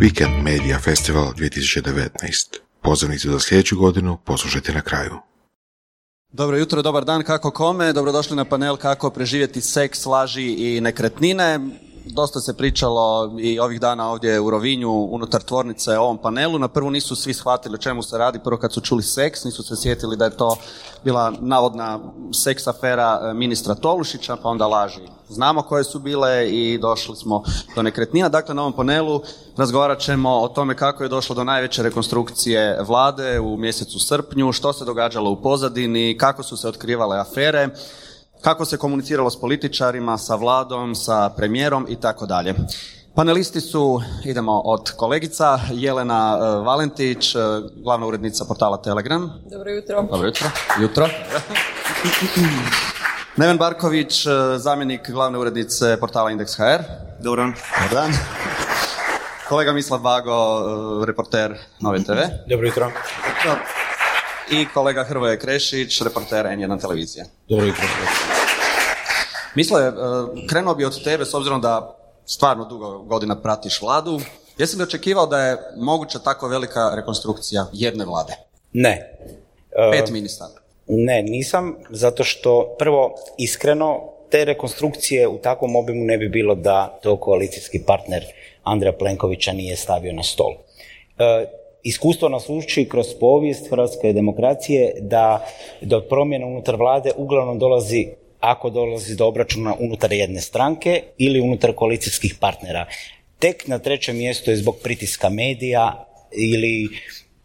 Weekend Media Festival 2019. Pozivnicu za sljedeću godinu poslušajte na kraju. Dobro jutro, dobar dan, kako kome, dobrodošli na panel kako preživjeti seks, laži i nekretnine dosta se pričalo i ovih dana ovdje u Rovinju unutar tvornice o ovom panelu. Na prvu nisu svi shvatili o čemu se radi, prvo kad su čuli seks, nisu se sjetili da je to bila navodna seks afera e, ministra Tolušića, pa onda laži. Znamo koje su bile i došli smo do nekretnina. Dakle, na ovom panelu razgovarat ćemo o tome kako je došlo do najveće rekonstrukcije vlade u mjesecu srpnju, što se događalo u pozadini, kako su se otkrivale afere, kako se komuniciralo s političarima, sa vladom, sa premijerom i tako dalje. Panelisti su, idemo od kolegica, Jelena e, Valentić, e, glavna urednica portala Telegram. Dobro jutro. Dobro jutro. Jutro. Neven Barković, e, zamjenik glavne urednice portala Index.hr. Dobro. Dobar dan. Kolega Mislav Bago, reporter Nove TV. Dobro jutro i kolega Hrvoje Krešić, reporter N1 televizije. Dobro jutro. Misle, e, krenuo bi od tebe s obzirom da stvarno dugo godina pratiš vladu. Jesi li očekivao da je moguća tako velika rekonstrukcija jedne vlade? Ne. Pet ministara. Ne, nisam, zato što prvo, iskreno, te rekonstrukcije u takvom obimu ne bi bilo da to koalicijski partner Andreja Plenkovića nije stavio na stol. Iskustvo nas uči kroz povijest hrvatske demokracije da do promjena unutar vlade uglavnom dolazi ako dolazi do obračuna unutar jedne stranke ili unutar koalicijskih partnera. Tek na trećem mjestu je zbog pritiska medija ili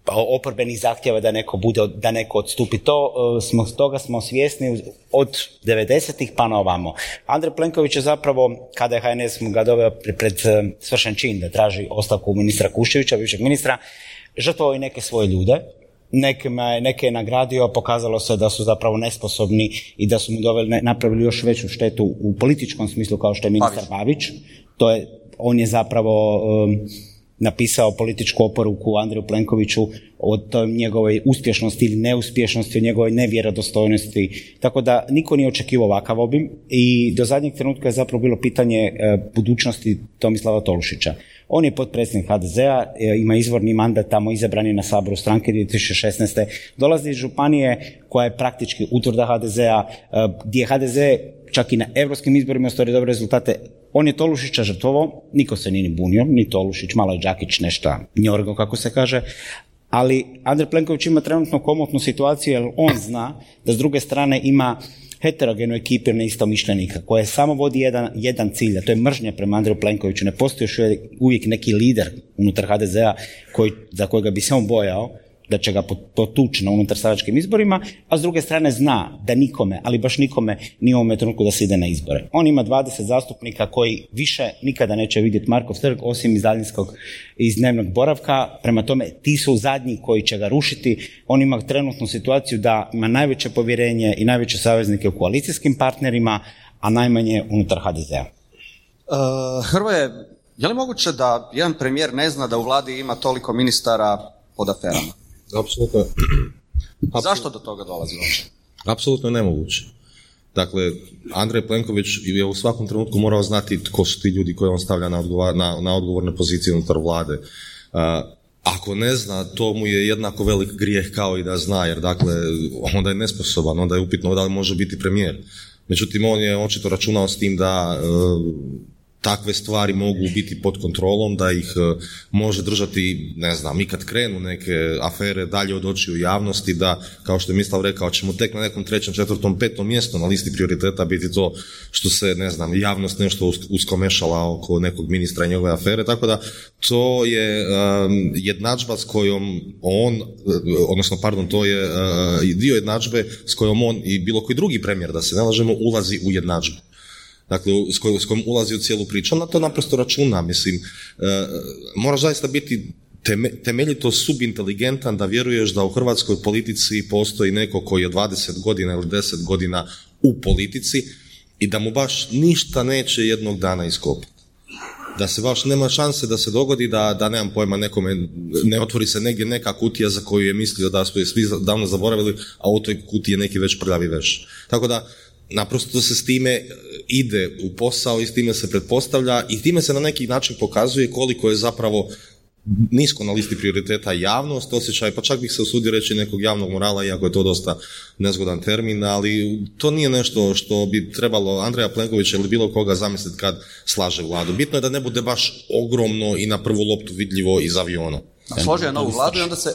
oporbenih zahtjeva da neko bude, da neko odstupi. To e, smo, toga smo svjesni od 90-ih pa na ovamo. Andrej Plenković je zapravo, kada je HNS ga doveo pred e, svršen čin da traži ostavku ministra Kuščevića, bivšeg ministra, žrtvovao i neke svoje ljude, neke, neke je nagradio, pokazalo se da su zapravo nesposobni i da su mu doveli, napravili još veću štetu u političkom smislu kao što je ministar Babić. To je, on je zapravo um, napisao političku oporuku Andreju Plenkoviću o toj njegovoj uspješnosti ili neuspješnosti, o njegovoj nevjerodostojnosti. Tako da niko nije očekivao ovakav obim i do zadnjeg trenutka je zapravo bilo pitanje e, budućnosti Tomislava Tolušića. On je potpredsjednik HDZ-a, e, ima izvorni mandat tamo izabran je na saboru stranke 2016. Dolazi iz županije koja je praktički utvrda HDZ-a, e, gdje je HDZ čak i na europskim izborima ostvario dobre rezultate. On je Tolušića žrtvovo, niko se nije ni bunio, ni Tolušić, malo je Đakić nešto njorgo kako se kaže, ali Andrej Plenković ima trenutno komotnu situaciju jer on zna da s druge strane ima heterogenu ekipu neistomišljenika koja samo vodi jedan, jedan cilj, a to je mržnja prema Andreju Plenkoviću. Ne postoji još uvijek neki lider unutar HDZ-a koji, za kojega bi se on bojao, da će ga potući na unutar stranačkim izborima, a s druge strane zna da nikome, ali baš nikome nije u ovome trenutku da se ide na izbore. On ima 20 zastupnika koji više nikada neće vidjeti Markov trg osim iz daljinskog iz dnevnog boravka, prema tome ti su zadnji koji će ga rušiti. On ima trenutnu situaciju da ima najveće povjerenje i najveće saveznike u koalicijskim partnerima, a najmanje unutar HDZ-a. Uh, Hrvoje, je li moguće da jedan premijer ne zna da u vladi ima toliko ministara pod aferama? Apsolutno. Zašto do toga dolazi uopće? Apsolutno nemoguće. Dakle, Andrej Plenković je u svakom trenutku morao znati tko su ti ljudi koje on stavlja na, na, na odgovorne pozicije unutar vlade. ako ne zna, to mu je jednako velik grijeh kao i da zna, jer dakle, onda je nesposoban, onda je upitno da li može biti premijer. Međutim, on je očito računao s tim da takve stvari mogu biti pod kontrolom, da ih e, može držati, ne znam, i kad krenu neke afere dalje od očiju javnosti, da, kao što je Mislav rekao, ćemo tek na nekom trećem, četvrtom, petom mjestu na listi prioriteta biti to što se, ne znam, javnost nešto uskomešala oko nekog ministra i njegove afere, tako da to je um, jednadžba s kojom on, e, odnosno, pardon, to je uh, dio jednadžbe s kojom on i bilo koji drugi premijer, da se ne lažemo, ulazi u jednadžbu dakle, s, kojom, s kojom ulazi u cijelu priču, na to naprosto računa, mislim, e, mora zaista biti temeljito subinteligentan da vjeruješ da u hrvatskoj politici postoji neko koji je 20 godina ili 10 godina u politici i da mu baš ništa neće jednog dana iskopati. Da se baš nema šanse da se dogodi da, da nemam pojma nekome, ne otvori se negdje neka kutija za koju je mislio da su je svi davno zaboravili, a u toj kutiji je neki već prljavi veš. Tako da, naprosto se s time e, ide u posao i s time se pretpostavlja i time se na neki način pokazuje koliko je zapravo nisko na listi prioriteta javnost, osjećaj, pa čak bih se usudio reći nekog javnog morala, iako je to dosta nezgodan termin, ali to nije nešto što bi trebalo Andreja Plenkovića ili bilo koga zamisliti kad slaže vladu. Bitno je da ne bude baš ogromno i na prvu loptu vidljivo iz aviona. Složio je novu vladu i onda se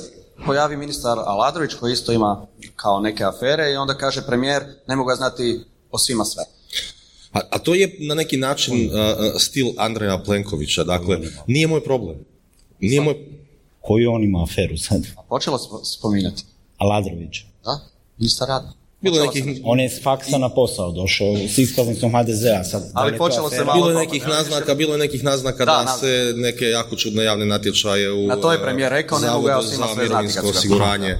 pojavi ministar Aladrović koji isto ima kao neke afere i onda kaže premijer ne mogu znati o svima sve. A, a to je na neki način stil Andreja Plenkovića, dakle, nije moj problem. Nije moj... Koju on ima aferu sad? A počelo spominjati. Aladrović. Da, ministar rada. Bilo nekih... On je s faksa na posao došao, s iskaznicom HDZ-a sad. Ali počelo se malo... Bilo je nekih naznaka, bilo je nekih naznaka da, da se neke jako čudne javne natječaje u... Na to je premijer rekao, ne mogu ja svima sve znati. osiguranje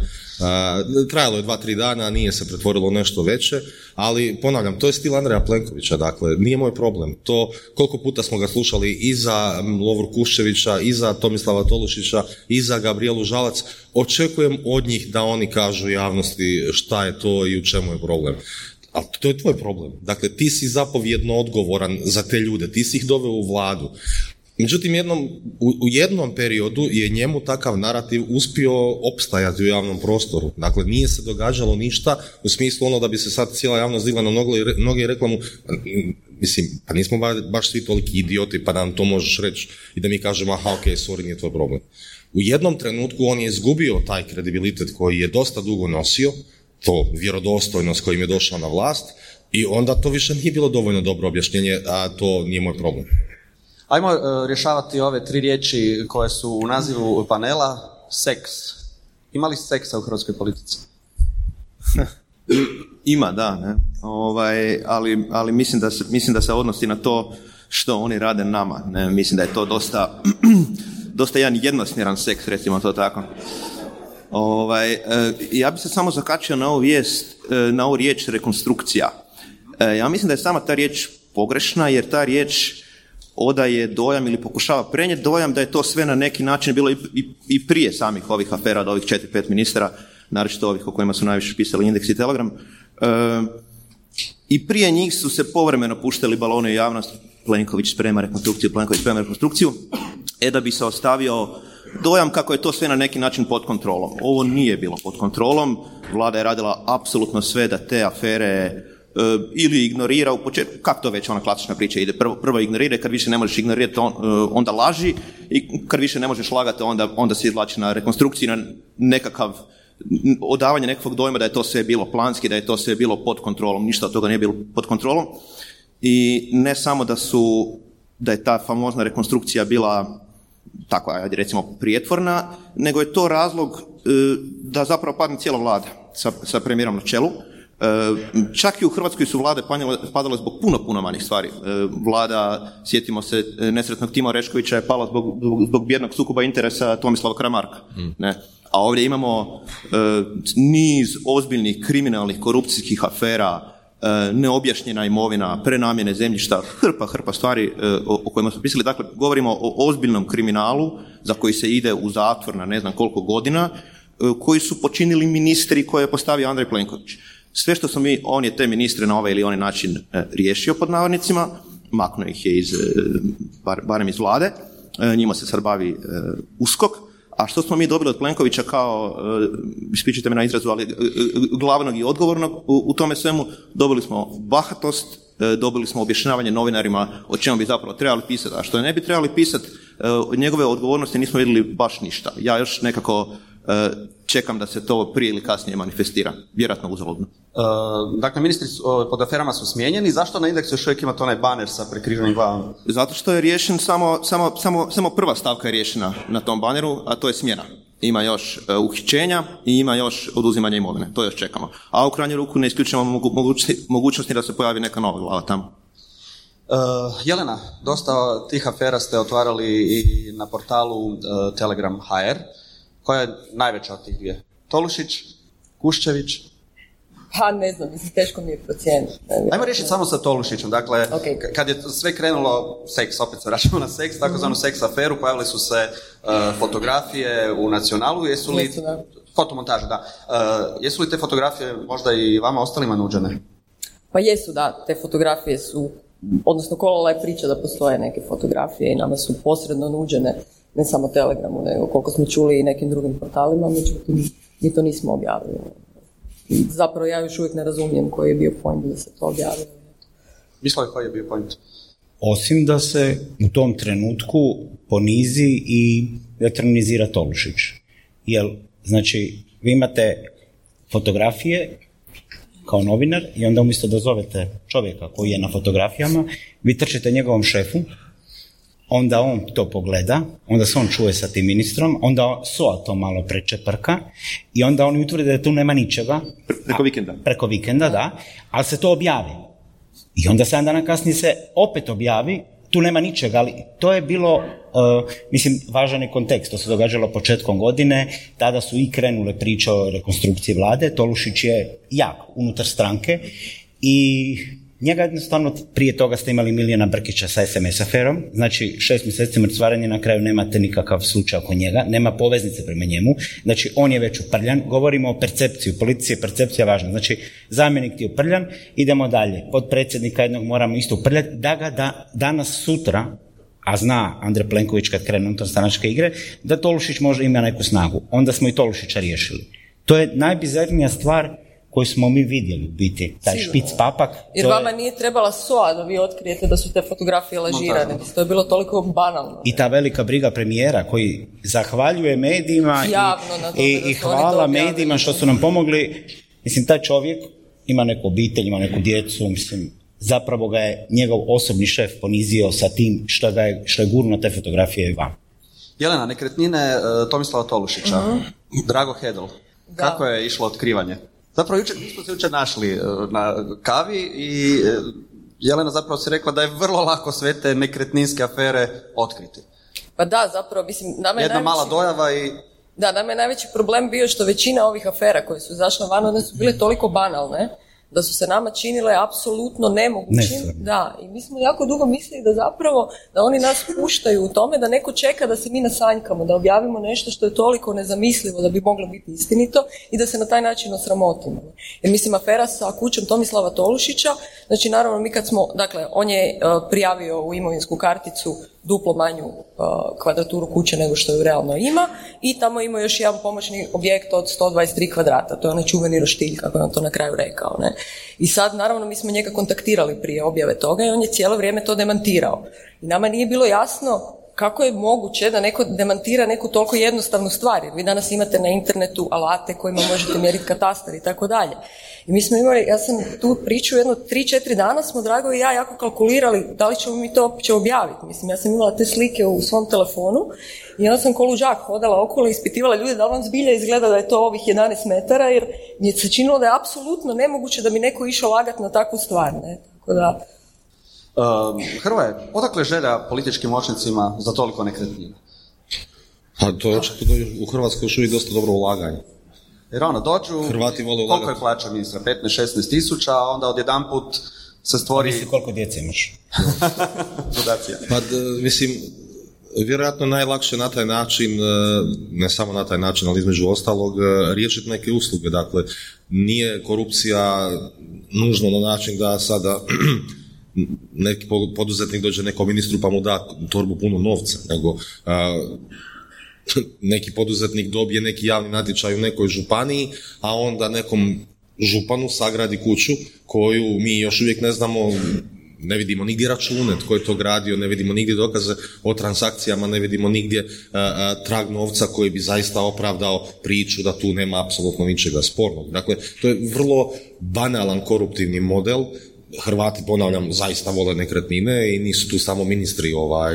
trajalo je dva, tri dana, nije se pretvorilo nešto veće, ali ponavljam, to je stil Andreja Plenkovića, dakle, nije moj problem. To koliko puta smo ga slušali i za Lovru Kuščevića, i za Tomislava Tolušića, i za Gabrielu Žalac, očekujem od njih da oni kažu javnosti šta je to i u čemu je problem. Ali to je tvoj problem. Dakle, ti si zapovjedno odgovoran za te ljude, ti si ih doveo u vladu. Međutim, jednom, u, jednom periodu je njemu takav narativ uspio opstajati u javnom prostoru. Dakle, nije se događalo ništa u smislu ono da bi se sad cijela javnost digla na noge i rekla mu, mislim, pa nismo baš svi toliki idioti pa nam to možeš reći i da mi kažemo, aha, ok, sorry, nije tvoj problem. U jednom trenutku on je izgubio taj kredibilitet koji je dosta dugo nosio, to vjerodostojnost kojim je došao na vlast i onda to više nije bilo dovoljno dobro objašnjenje, a to nije moj problem. Ajmo uh, rješavati ove tri riječi koje su u nazivu panela. Seks. Ima li seksa u hrvatskoj politici? Ima, da. Ne? Ovaj, ali, ali mislim, da se, mislim da se odnosi na to što oni rade nama. Ne? Mislim da je to dosta, dosta jedan jednosmjeran seks, recimo to tako. Ovaj, e, ja bi se samo zakačio na ovu vijest, e, na ovu riječ rekonstrukcija. Ja mislim da je sama ta riječ pogrešna, jer ta riječ odaje dojam ili pokušava prenijeti dojam da je to sve na neki način bilo i, i, prije samih ovih afera od ovih četiri, pet ministara, naročito ovih o kojima su najviše pisali Indeks i Telegram. E, I prije njih su se povremeno puštali balone u javnost, Plenković sprema rekonstrukciju, Plenković sprema rekonstrukciju, e da bi se ostavio dojam kako je to sve na neki način pod kontrolom. Ovo nije bilo pod kontrolom, vlada je radila apsolutno sve da te afere ili ignorira u početku, kako to već ona klasična priča ide, prvo, prvo ignorira, kad više ne možeš ignorirati, on, e, onda laži i kad više ne možeš lagati, onda, onda se izvlači na rekonstrukciji, na nekakav odavanje nekakvog dojma da je to sve bilo planski, da je to sve bilo pod kontrolom, ništa od toga nije bilo pod kontrolom. I ne samo da su, da je ta famozna rekonstrukcija bila tako, ajde recimo, prijetvorna, nego je to razlog e, da zapravo padne cijela vlada sa, sa premijerom na čelu, čak i u Hrvatskoj su vlade padale zbog puno, puno manjih stvari. E, vlada, sjetimo se, e, nesretnog Tima Oreškovića je pala zbog, zbog bjednog sukoba interesa Tomislava Kramarka. Mm. Ne? A ovdje imamo niz ozbiljnih kriminalnih korupcijskih afera, neobjašnjena imovina, prenamjene zemljišta, hrpa, hrpa stvari o, kojima smo pisali. Dakle, govorimo o ozbiljnom kriminalu za koji se ide u zatvor na ne znam koliko godina, koji su počinili ministri koje je postavio Andrej Plenković. Sve što smo mi, on je te ministre na ovaj ili onaj način e, riješio pod navodnicima, maknuo ih je iz, e, barem iz vlade, e, njima se sad bavi uskok, a što smo mi dobili od Plenkovića kao, ispričajte me na izrazu, ali glavnog i odgovornog u, tome svemu, dobili smo bahatost, dobili smo objašnjavanje novinarima o čemu bi zapravo trebali pisati, a što ne bi trebali pisati, od njegove odgovornosti nismo vidjeli baš ništa. Ja još nekako čekam da se to prije ili kasnije manifestira. Vjerojatno uzaludno. E, dakle, ministri pod aferama su smijenjeni. Zašto na indeksu još uvijek imate onaj baner sa prekriženim glavama? Zato što je riješen samo, samo, samo, samo prva stavka je riješena na tom baneru, a to je smjena. Ima još uh, uhićenja i ima još oduzimanje imovine. To još čekamo. A u krajnju ruku ne isključujemo mogućnosti da se pojavi neka nova glava tamo. Jelena, dosta tih afera ste otvarali i na portalu Telegram HR. Koja je najveća od tih dvije? Tolušić, Kuščević? Pa ne znam, mislim, teško mi je procijeniti. Ajmo riješiti samo sa Tolušićem. Dakle, kad je sve krenulo, seks, opet se vraćamo na seks, takozvanu mm seks aferu, pojavile su se uh, fotografije u nacionalu, jesu li... Jesu, da. Uh, jesu li te fotografije možda i vama ostalima nuđene? Pa jesu, da. Te fotografije su odnosno kolala je priča da postoje neke fotografije i nama su posredno nuđene, ne samo Telegramu, nego koliko smo čuli i nekim drugim portalima, međutim, mi to nismo objavili. Zapravo ja još uvijek ne razumijem koji je bio point da se to objavi. Mislili koji je bio point? Osim da se u tom trenutku ponizi i eternizira Tolušić. Jer, znači, vi imate fotografije kao novinar i onda umjesto da zovete čovjeka koji je na fotografijama, vi trčite njegovom šefu, onda on to pogleda, onda se on čuje sa tim ministrom, onda SOA to malo prečeprka i onda oni utvrde da tu nema ničega. Preko vikenda. Preko vikenda, da, ali se to objavi. I onda sedam dana kasnije se opet objavi, tu nema ničega, ali to je bilo, uh, mislim, važan je kontekst, to se događalo početkom godine, tada su i krenule priče o rekonstrukciji vlade, Tolušić je jak unutar stranke i njega jednostavno prije toga ste imali Milijana Brkića sa SMS aferom, znači šest mjeseci mrcvaranje na kraju nemate nikakav slučaj oko njega, nema poveznice prema njemu, znači on je već uprljan, govorimo o percepciji, u politici je percepcija važna, znači zamjenik ti je uprljan, idemo dalje, od predsjednika jednog moramo isto uprljati, da ga da, danas sutra, a zna Andrej Plenković kad krene unutar stranačke igre, da Tolušić možda ima neku snagu, onda smo i Tolušića riješili. To je najbizarnija stvar koju smo mi vidjeli u biti, taj Sigurno. špic papak. Jer to je- vama nije trebala SOA da vi otkrijete da su te fotografije lažirane. To je bilo toliko banalno. i ta velika briga premijera koji zahvaljuje medijima i- Javno i, da i to hvala medijima što su nam pomogli. Mislim, taj čovjek ima neku obitelj, ima neku djecu, mislim, zapravo ga je njegov osobni šef ponizio sa tim što, ga je, što je gurno te fotografije van. Jelena, nekretnine e, Tomislava Tolušića. Drago Hedel. Kako je išlo otkrivanje? Zapravo, jučer, mi smo se jučer našli e, na kavi i e, Jelena zapravo si rekla da je vrlo lako sve te nekretninske afere otkriti. Pa da, zapravo, mislim, nama je Jedna mala dojava i Da, nama je najveći problem bio što većina ovih afera koje su izašle van, one su bile toliko banalne da su se nama činile apsolutno nemogućim. Nestvarno. Da, i mi smo jako dugo mislili da zapravo da oni nas puštaju u tome da neko čeka da se mi nasanjkamo, da objavimo nešto što je toliko nezamislivo da bi moglo biti istinito i da se na taj način osramotimo. Jer mislim, afera sa kućom Tomislava Tolušića, znači naravno mi kad smo, dakle, on je e, prijavio u imovinsku karticu duplo manju uh, kvadraturu kuće nego što ju realno ima i tamo ima još jedan pomoćni objekt od 123 kvadrata, to je onaj čuveni roštilj kako je on to na kraju rekao. Ne? I sad naravno mi smo njega kontaktirali prije objave toga i on je cijelo vrijeme to demantirao. I nama nije bilo jasno kako je moguće da neko demantira neku toliko jednostavnu stvar, jer vi danas imate na internetu alate kojima možete mjeriti katastar i tako dalje. I mi smo imali, ja sam tu priču jedno 3-4 dana smo Drago i ja jako kalkulirali da li ćemo mi to uopće objaviti. Mislim, ja sam imala te slike u svom telefonu i onda sam ko luđak hodala okolo i ispitivala ljude da li vam zbilja izgleda da je to ovih 11 metara, jer mi je se činilo da je apsolutno nemoguće da bi neko išao lagati na takvu stvar. Ne? Tako da, Um, Hrvoje, odakle želja političkim moćnicima za toliko nekretnina? Pa to je očito u Hrvatskoj još uvijek dosta dobro ulaganje. Jer ono, dođu, Hrvati vole koliko je plaća ministra? 15-16 tisuća, a onda odjedanput se stvori Ovisi koliko djece imaš. dodacija. Pa, d- mislim, vjerojatno najlakše na taj način, e, ne samo na taj način, ali između ostalog, e, riješiti neke usluge. Dakle, nije korupcija nužno na način da sada neki po- poduzetnik dođe nekom ministru pa mu da torbu puno novca, nego neki poduzetnik dobije neki javni natječaj u nekoj županiji, a onda nekom županu sagradi kuću koju mi još uvijek ne znamo, ne vidimo nigdje račune tko je to gradio, ne vidimo nigdje dokaze o transakcijama, ne vidimo nigdje a, trag novca koji bi zaista opravdao priču da tu nema apsolutno ničega spornog. Dakle, to je vrlo banalan koruptivni model Hrvati, ponavljam, zaista vole nekretnine i nisu tu samo ministri ovaj,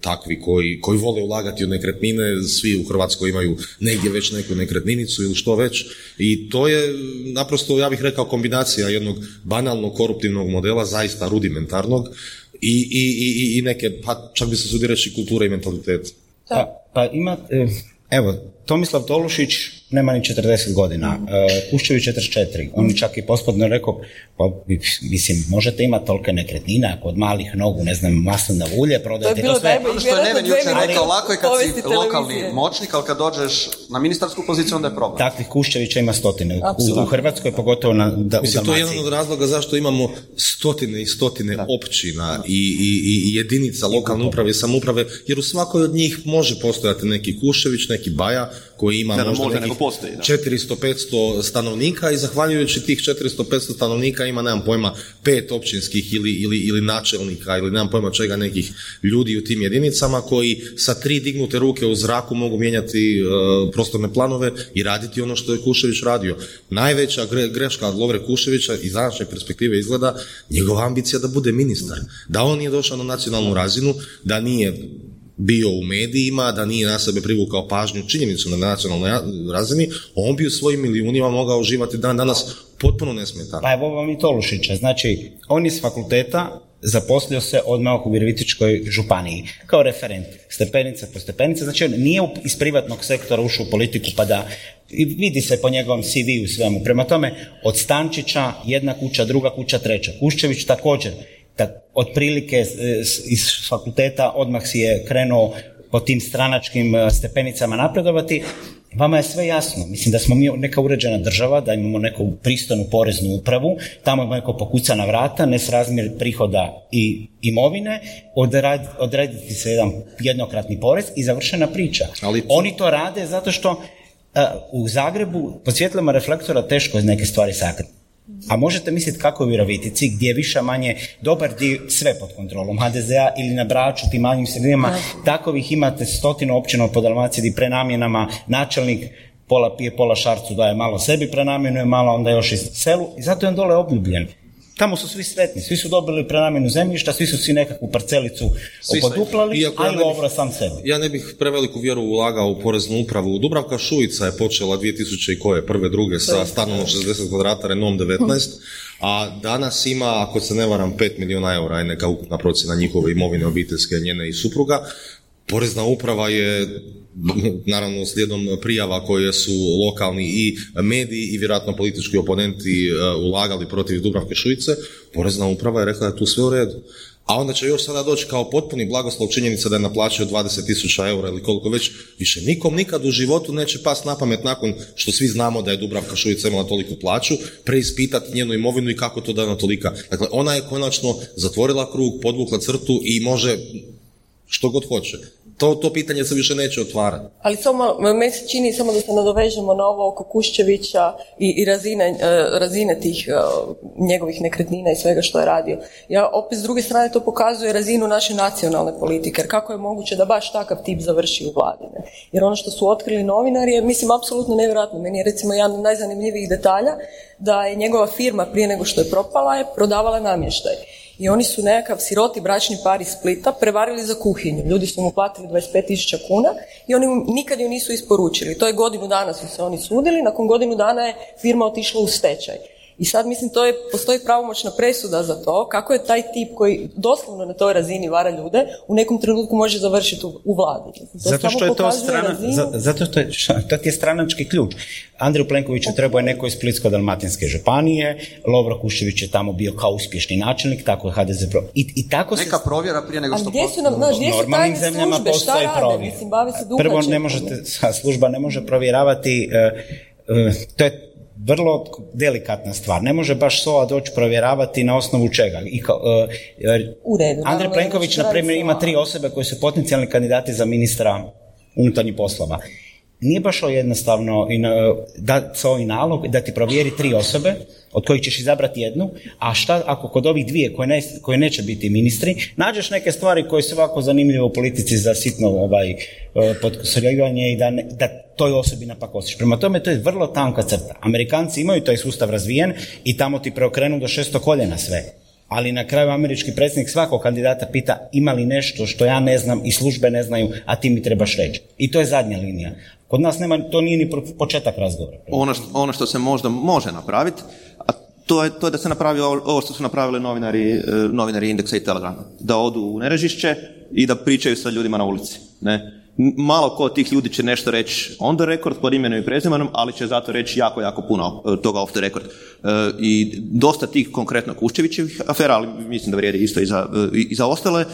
takvi koji, koji vole ulagati u nekretnine, svi u Hrvatskoj imaju negdje već neku nekretninicu ili što već. I to je naprosto, ja bih rekao, kombinacija jednog banalnog koruptivnog modela, zaista rudimentarnog i, i, i, i neke, pa čak bi se sudi reći kulture i mentaliteta. Pa, pa ima, e, evo, Tomislav Tolušić nema ni 40 godina, e, Kuščević 44, on je čak i pospodno rekao, pa mislim, možete imati tolike nekretnine, ako od malih nogu, ne znam, maslina ulje, prodajte to, to sve. Ono što je Neven jučer rekao, lako je kad si lokalni televizije. moćnik, ali kad dođeš na ministarsku poziciju, onda je problem. Takvih Kuščevića ima stotine. U, u Hrvatskoj, pogotovo na, da, u Mislim, to je jedan od razloga zašto imamo stotine i stotine općina i, i, i jedinica lokalne uprave i samouprave, jer u svakoj od njih može postojati neki Kušević, neki Baja, koji ima Da, da, možda može, nekih postoji, da. 400-500 stanovnika i zahvaljujući tih 400-500 stanovnika ima, nemam pojma, pet općinskih ili, ili, ili načelnika ili nemam pojma čega nekih ljudi u tim jedinicama koji sa tri dignute ruke u zraku mogu mijenjati e, prostorne planove i raditi ono što je Kušević radio. Najveća gre- greška od Lovre Kuševića iz današnje perspektive izgleda njegova ambicija da bude ministar. Da on nije došao na nacionalnu razinu, da nije bio u medijima, da nije na sebe privukao pažnju činjenicu na nacionalnoj razini, on bi u svojim milijunima mogao uživati dan danas potpuno nesmetano. Pa evo vam i Tolušića. Znači, on s fakulteta zaposlio se odmah u Virovitičkoj županiji kao referent, stepenica po stepenica, znači on nije u- iz privatnog sektora ušao u politiku pa da i vidi se po njegovom CV-u i svemu. Prema tome, od Stančića jedna kuća, druga kuća, treća. Kuščević također, ta, otprilike e, iz fakulteta odmah si je krenuo po tim stranačkim e, stepenicama napredovati, Vama je sve jasno. Mislim da smo mi neka uređena država, da imamo neku pristojnu poreznu upravu, tamo neko pokuca na vrata, nesrazmjer prihoda i imovine, odrad- odrediti se jedan jednokratni porez i završena priča. Ali- Oni to rade zato što e, u Zagrebu pod svjetlima reflektora teško je neke stvari sakriti. A možete misliti kako je u Virovitici, gdje je više manje dobar dio sve pod kontrolom HDZ-a ili na Braču, tim manjim sredinama, takovih imate stotinu općina po Dalmaciji gdje prenamjenama načelnik pola pije, pola šarcu daje malo sebi prenamjenuje, malo onda još i selu i zato je on dole obljubljen. Tamo su svi sretni, svi su dobili prenamjenu zemljišta, svi su si nekakvu parcelicu Svi opoduplali, a i Lovro sam sebi. Ja ne bih preveliku vjeru ulagao u poreznu upravu. Dubravka Šuica je počela 2000 i koje, prve, druge, sa stanom od 60 kvadrata, Renom 19, a danas ima, ako se ne varam, 5 milijuna eura je neka ukupna procjena njihove imovine obiteljske, njene i supruga. Porezna uprava je naravno slijedom prijava koje su lokalni i mediji i vjerojatno politički oponenti e, ulagali protiv Dubravke Šuice, porezna uprava je rekla da je tu sve u redu. A onda će još sada doći kao potpuni blagoslov činjenica da je naplaćio 20.000 eura ili koliko već, više nikom nikad u životu neće pas na pamet nakon što svi znamo da je Dubravka Šuica imala toliku plaću, preispitati njenu imovinu i kako to da ona tolika. Dakle, ona je konačno zatvorila krug, podvukla crtu i može što god hoće. To, to pitanje se više neće otvarati. Ali samo, meni se čini samo da se nadovežemo na ovo oko Kuščevića i, i razine, e, razine tih e, njegovih nekretnina i svega što je radio. Ja opet s druge strane to pokazuje razinu naše nacionalne politike, jer kako je moguće da baš takav tip završi u vladi. ne? Jer ono što su otkrili novinari je, mislim, apsolutno nevjerojatno. Meni je recimo jedan od najzanimljivijih detalja da je njegova firma prije nego što je propala je prodavala namještaj. I oni su nekakav siroti bračni par iz Splita prevarili za kuhinju. Ljudi su mu platili 25.000 kuna i oni mu nikad ju nisu isporučili. To je godinu dana su se oni sudili, nakon godinu dana je firma otišla u stečaj. I sad mislim to je, postoji pravomoćna presuda za to kako je taj tip koji doslovno na toj razini vara ljude u nekom trenutku može završiti u, u vladi. To Zato što je to strana, razinu- za- zato što je, to ti je stranački ključ. Andriju Plenkoviću trebao je neko iz Splitsko-dalmatinske županije, Lovro Kušević je tamo bio kao uspješni načelnik, tako je HDZ pro... I, i tako se Neka provjera prije nego što gdje su nam, znaš, gdje u su normalnim tajne zemljama službe, šta rade? provjera. Mislim, bave se Prvo ne možete, služba ne može provjeravati, e, e, to je vrlo delikatna stvar. Ne može baš SOA doći provjeravati na osnovu čega. I kao, jer U redu, Andrej Plenković, na primjer, ima tri osobe koje su potencijalni kandidati za ministra unutarnjih poslova. Nije baš jednostavno da svoj nalog da ti provjeri tri osobe od kojih ćeš izabrati jednu, a šta ako kod ovih dvije koje, ne, koje neće biti ministri, nađeš neke stvari koje su ovako zanimljive u politici za sitno ovaj, e, potkusurivanje i da, ne, da toj osobi napakosiš. Prema tome, to je vrlo tanka crta. Amerikanci imaju taj sustav razvijen i tamo ti preokrenu do šesto koljena sve. Ali na kraju američki predsjednik svakog kandidata pita ima li nešto što ja ne znam i službe ne znaju, a ti mi trebaš reći. I to je zadnja linija. Kod nas nema, to nije ni početak razgovora. ono što, ono što se možda može napraviti, a to je, to je da se napravi ovo, ovo što su napravili novinari, e, novinari Indeksa i Telegrama. Da odu u Nerežišće i da pričaju sa ljudima na ulici. Ne? Malo ko tih ljudi će nešto reći on the record pod imenom i prezimenom, ali će zato reći jako, jako puno e, toga off the record. I dosta tih konkretno Kuščevićevih afera, ali mislim da vrijedi isto i za, i za ostale,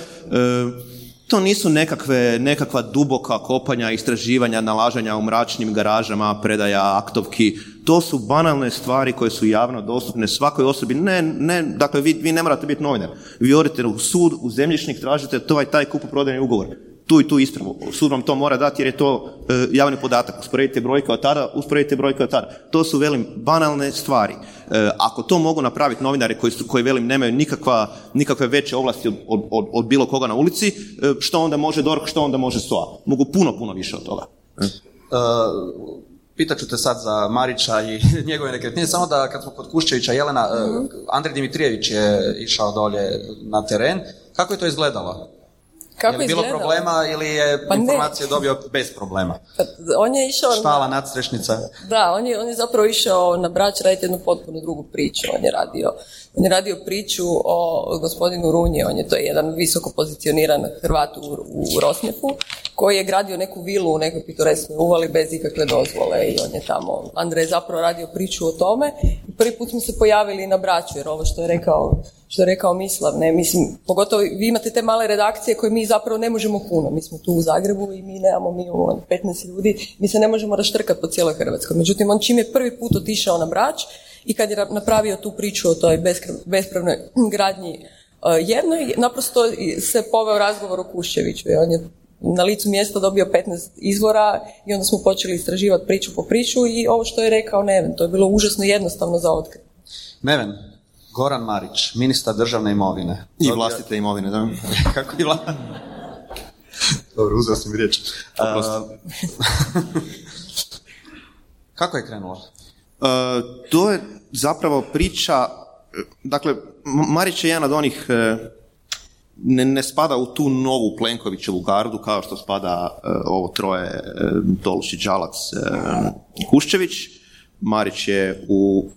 to nisu nekakve, nekakva duboka kopanja, istraživanja, nalaženja u mračnim garažama, predaja aktovki. To su banalne stvari koje su javno dostupne svakoj osobi. Ne, ne, dakle, vi, vi ne morate biti novinar. Vi odete u sud, u zemljišnik, tražite to taj kupoprodajni ugovor tu i tu ispravu. Sud vam to mora dati jer je to e, javni podatak. Usporedite brojke od tada, usporedite brojke od tada. To su, velim, banalne stvari. E, ako to mogu napraviti novinari koji, su, koji velim, nemaju nikakva, nikakve veće ovlasti od, od, od, bilo koga na ulici, e, što onda može DORH, što onda može SOA? Mogu puno, puno više od toga. Pitat ću te sad za Marića i njegove nekretnine, samo da kad smo kod Kuščevića, Jelena, mm Andrej Dimitrijević je išao dolje na teren. Kako je to izgledalo? Kako je li bilo problema ili je pa informacije dobio bez problema? Pa, on je išao... Štala, na... nadstrešnica. Da, on je, on je zapravo išao na Brač raditi jednu potpuno drugu priču. On je radio, on je radio priču o gospodinu Runje, on je to jedan visoko pozicioniran Hrvat u, u Rosnjefu, koji je gradio neku vilu u nekoj pitoreskoj uvali bez ikakve dozvole i on je tamo, Andrej je zapravo radio priču o tome. Prvi put smo se pojavili na Braću, jer ovo što je rekao što je rekao Mislav, ne, mislim, pogotovo vi imate te male redakcije koje mi zapravo ne možemo puno, mi smo tu u Zagrebu i mi nemamo, mi imamo 15 ljudi, mi se ne možemo raštrkati po cijeloj Hrvatskoj. Međutim, on čim je prvi put otišao na Brač i kad je napravio tu priču o toj bespravnoj gradnji uh, jednoj, naprosto se poveo razgovor o Kušćeviću i on je na licu mjesta dobio 15 izvora i onda smo počeli istraživati priču po priču i ovo što je rekao Neven, to je bilo užasno jednostavno za otkriti. Neven, Goran Marić, ministar državne imovine. I vlastite imovine, da. Kako i vlastite? Dobro, uzeo sam riječ. Kako je krenulo? To je zapravo priča, dakle, Marić je jedan od onih, e, ne, ne spada u tu novu Plenkovićevu gardu, kao što spada uh, ovo troje, uh, Tolušić, Žalac, Kuščević. Marić je u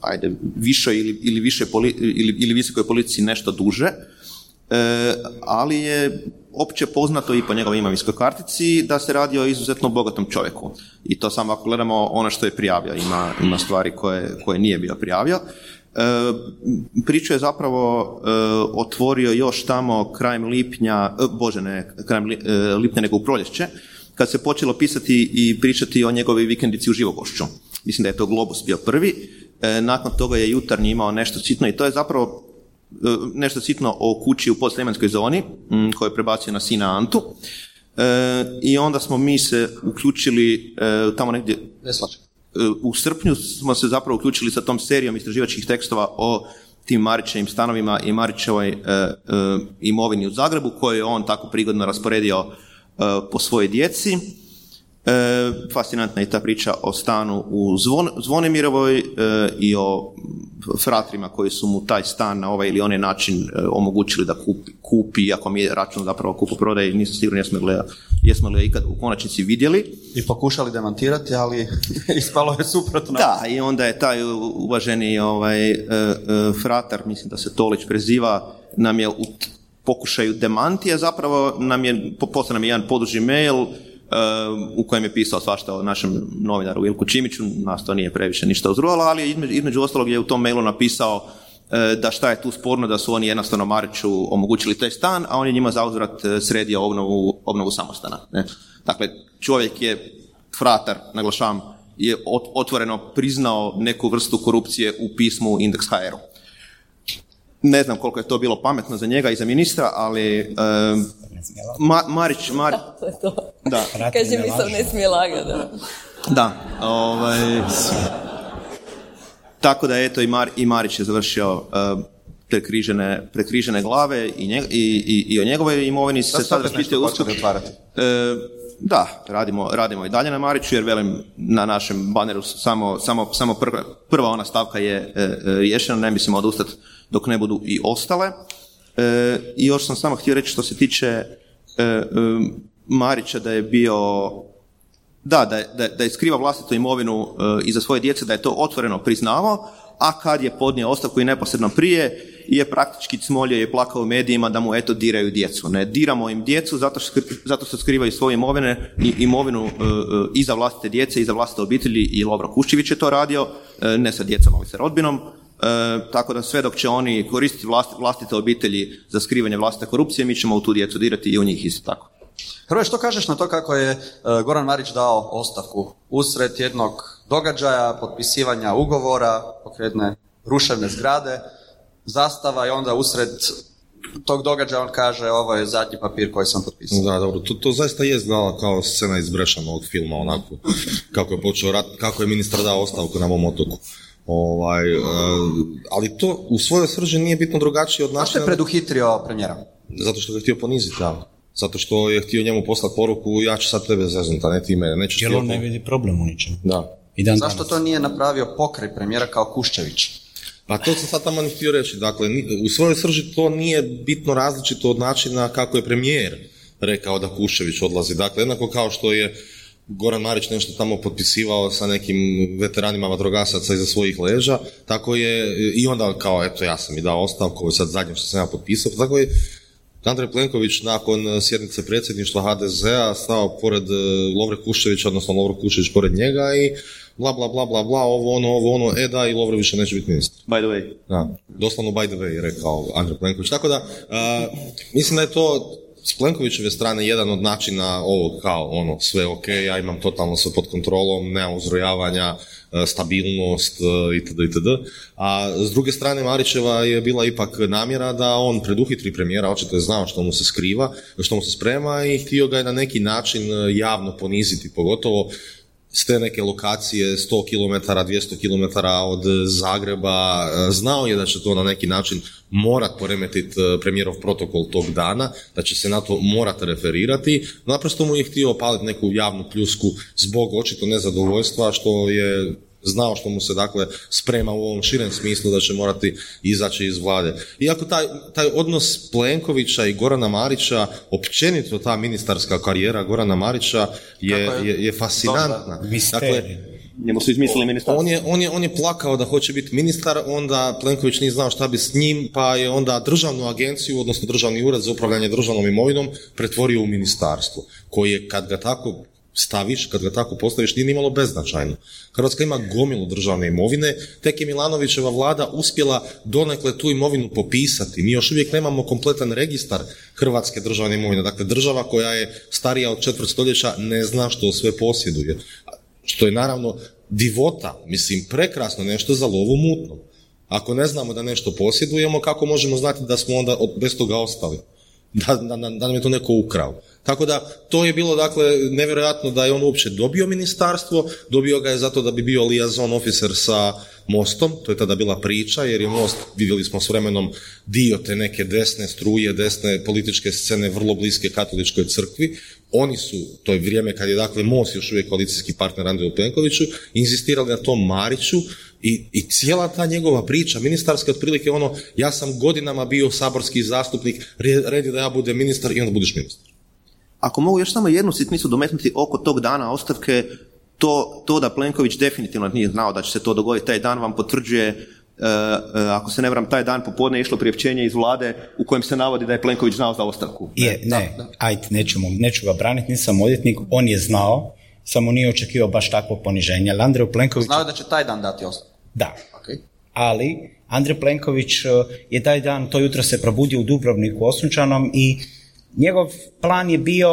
ajde, višoj ili, ili, više ili, ili visokoj politici nešto duže, e, ali je opće poznato i po njegovoj imovinskoj kartici da se radi o izuzetno bogatom čovjeku. I to samo ako gledamo ono što je prijavio, ima, ima stvari koje, koje nije bio prijavio. E, priču je zapravo e, otvorio još tamo krajem lipnja, e, bože ne, krajem lipnja nego u proljeće, kad se počelo pisati i pričati o njegovoj vikendici u Živogošću. Mislim da je to Globus bio prvi. E, nakon toga je jutarnji imao nešto sitno i to je zapravo e, nešto sitno o kući u podsljemenskoj zoni koju je prebacio na sina Antu. E, I onda smo mi se uključili tamo negdje... U srpnju smo se zapravo uključili sa tom serijom istraživačkih tekstova o tim Marićevim stanovima i Marićevoj imovini u Zagrebu koju je on tako prigodno rasporedio po svojoj djeci E, fascinantna je ta priča o stanu u Zvon, Zvonimirovoj e, i o fratrima koji su mu taj stan na ovaj ili onaj način e, omogućili da kupi, kupi ako mi je račun zapravo kupu prodaj, nisam siguran jesmo li, jesmo li ikad u konačnici vidjeli. I pokušali demantirati, ali ispalo je suprotno. Da, i onda je taj uvaženi ovaj, e, e, fratar, mislim da se Tolić preziva, nam je u pokušaju demantija, zapravo nam je, poslao nam je jedan poduži mail, u kojem je pisao svašta o našem novinaru Ilku Čimiću, nas to nije previše ništa uzruvalo, ali između, između ostalog je u tom mailu napisao e, da šta je tu sporno da su oni jednostavno Mariću omogućili taj stan, a on je njima zauzvrat e, sredio obnovu, obnovu samostana. Ne? Dakle, čovjek je fratar, naglašavam, je otvoreno priznao neku vrstu korupcije u pismu Index HR-u. Ne znam koliko je to bilo pametno za njega i za ministra, ali Ma, Marić, Marić. Da, to je to. Da. Kaže mi sam ne smije lagati. Da. da ovaj, tako da eto i, Mar, i Marić je završio uh, prekrižene, prekrižene glave i, i, i, i o njegovoj imovini se sada raspituje uskoro. E, da, radimo, radimo i dalje na Mariću jer velim na našem baneru samo, samo, samo prva, prva ona stavka je e, riješena, ne mislimo odustati dok ne budu i ostale. E, I još sam samo htio reći što se tiče e, e, Marića da je bio da, da, da, da je skriva vlastitu imovinu iza svoje djece, da je to otvoreno priznavao, a kad je podnio ostavku i neposredno prije je praktički cmolio je plakao u medijima da mu eto diraju djecu. Ne diramo im djecu zato što, zato što skrivaju svoje imovine i imovinu e, e, i za vlastite djece i za vlastite obitelji i Lovro Kuščević je to radio, e, ne sa djecom ali sa rodbinom. Tako da sve dok će oni koristiti vlastite obitelji za skrivanje vlastite korupcije, mi ćemo u tu djecu dirati i u njih isto tako. Hrvoje, što kažeš na to kako je Goran Marić dao ostavku usred jednog događaja, potpisivanja ugovora, pokretne ruševne zgrade, zastava i onda usred tog događaja on kaže ovo je zadnji papir koji sam potpisao. Da, dobro, to, to zaista je znala kao scena iz ovog filma, onako, kako je počeo rat, kako je ministar dao ostavku na mom otoku. Ovaj, uh, ali to u svojoj srži nije bitno drugačije od našeg... Zašto je preduhitrio premijera? Zato što ga htio poniziti, da. Zato što je htio njemu poslati poruku, ja ću sad tebe zeznuti, a ne ti mene. Nećeš Jer on ne vidi problem u ničem. Da. I dan Zašto to nije napravio pokraj premijera kao Kuščević? Pa to sam sad tamo htio reći. Dakle, u svojoj srži to nije bitno različito od načina kako je premijer rekao da Kuščević odlazi. Dakle, jednako kao što je Goran Marić nešto tamo potpisivao sa nekim veteranima vatrogasaca iza svojih leža, tako je i onda kao, eto, ja sam i dao ostavku, sad zadnje što sam ja potpisao, tako je Andrej Plenković nakon sjednice predsjedništva HDZ-a stao pored e, Lovre Kuščevića, odnosno Lovro Kuščević pored njega i bla bla bla bla bla, ovo ono, ovo ono, e da i Lovro više neće biti ministar. By the way. Da, doslovno by the way, rekao Andrej Plenković. Tako da, mislim da je to s Plenkovićeve strane jedan od načina ovog kao ono sve ok, ja imam totalno sve pod kontrolom, nema uzrojavanja, stabilnost itd. itd. A s druge strane Marićeva je bila ipak namjera da on preduhitri premijera, očito je znao što mu se skriva, što mu se sprema i htio ga je na neki način javno poniziti, pogotovo s te neke lokacije 100 km, 200 km od Zagreba, znao je da će to na neki način morat poremetiti e, premijerov protokol tog dana, da će se na to morat referirati, naprosto mu je htio opaliti neku javnu pljusku zbog očito nezadovoljstva što je znao što mu se dakle sprema u ovom širem smislu da će morati izaći iz vlade. Iako taj, taj odnos Plenkovića i Gorana Marića, općenito ta ministarska karijera Gorana Marića je, je, je fascinantna. Dakle, Njemu su izmislili ministarstvo. On je, on, je, on je plakao da hoće biti ministar, onda Plenković nije znao šta bi s njim, pa je onda državnu agenciju, odnosno državni ured za upravljanje državnom imovinom pretvorio u ministarstvo, koji je kad ga tako staviš, kad ga tako postaviš, nije nimalo beznačajno. Hrvatska ima gomilu državne imovine, tek je Milanovićeva vlada uspjela donekle tu imovinu popisati. Mi još uvijek nemamo kompletan registar hrvatske državne imovine. Dakle, država koja je starija od četvrt stoljeća ne zna što sve posjeduje. Što je naravno divota, mislim, prekrasno nešto za lovu mutnom. Ako ne znamo da nešto posjedujemo, kako možemo znati da smo onda bez toga ostali? Da, da, da nam je to neko ukrao. Tako da to je bilo dakle nevjerojatno da je on uopće dobio ministarstvo, dobio ga je zato da bi bio liaison officer sa mostom, to je tada bila priča jer je most, vidjeli smo s vremenom dio te neke desne struje, desne političke scene vrlo bliske katoličkoj crkvi. Oni su, to je vrijeme kad je dakle most još uvijek koalicijski partner Andreju Plenkoviću, inzistirali na tom Mariću i, i cijela ta njegova priča, ministarska otprilike ono, ja sam godinama bio saborski zastupnik, red je da ja budem ministar i onda budeš ministar. Ako mogu još samo jednu sitnicu dometnuti oko tog dana ostavke, to, to da Plenković definitivno nije znao da će se to dogoditi taj dan vam potvrđuje e, e, ako se ne varam, taj dan popodne išlo priopćenje iz vlade u kojem se navodi da je Plenković znao za ostavku. Je, ne, ajde, neću, neću ga braniti, nisam odjetnik, on je znao, samo nije očekivao baš takvo poniženje. Ali Andrej Plenković... Znao da će taj dan dati ostavku? Da. Okay. Ali Andrej Plenković e, je taj dan, to jutro se probudio u Dubrovniku Osunčanom i njegov plan je bio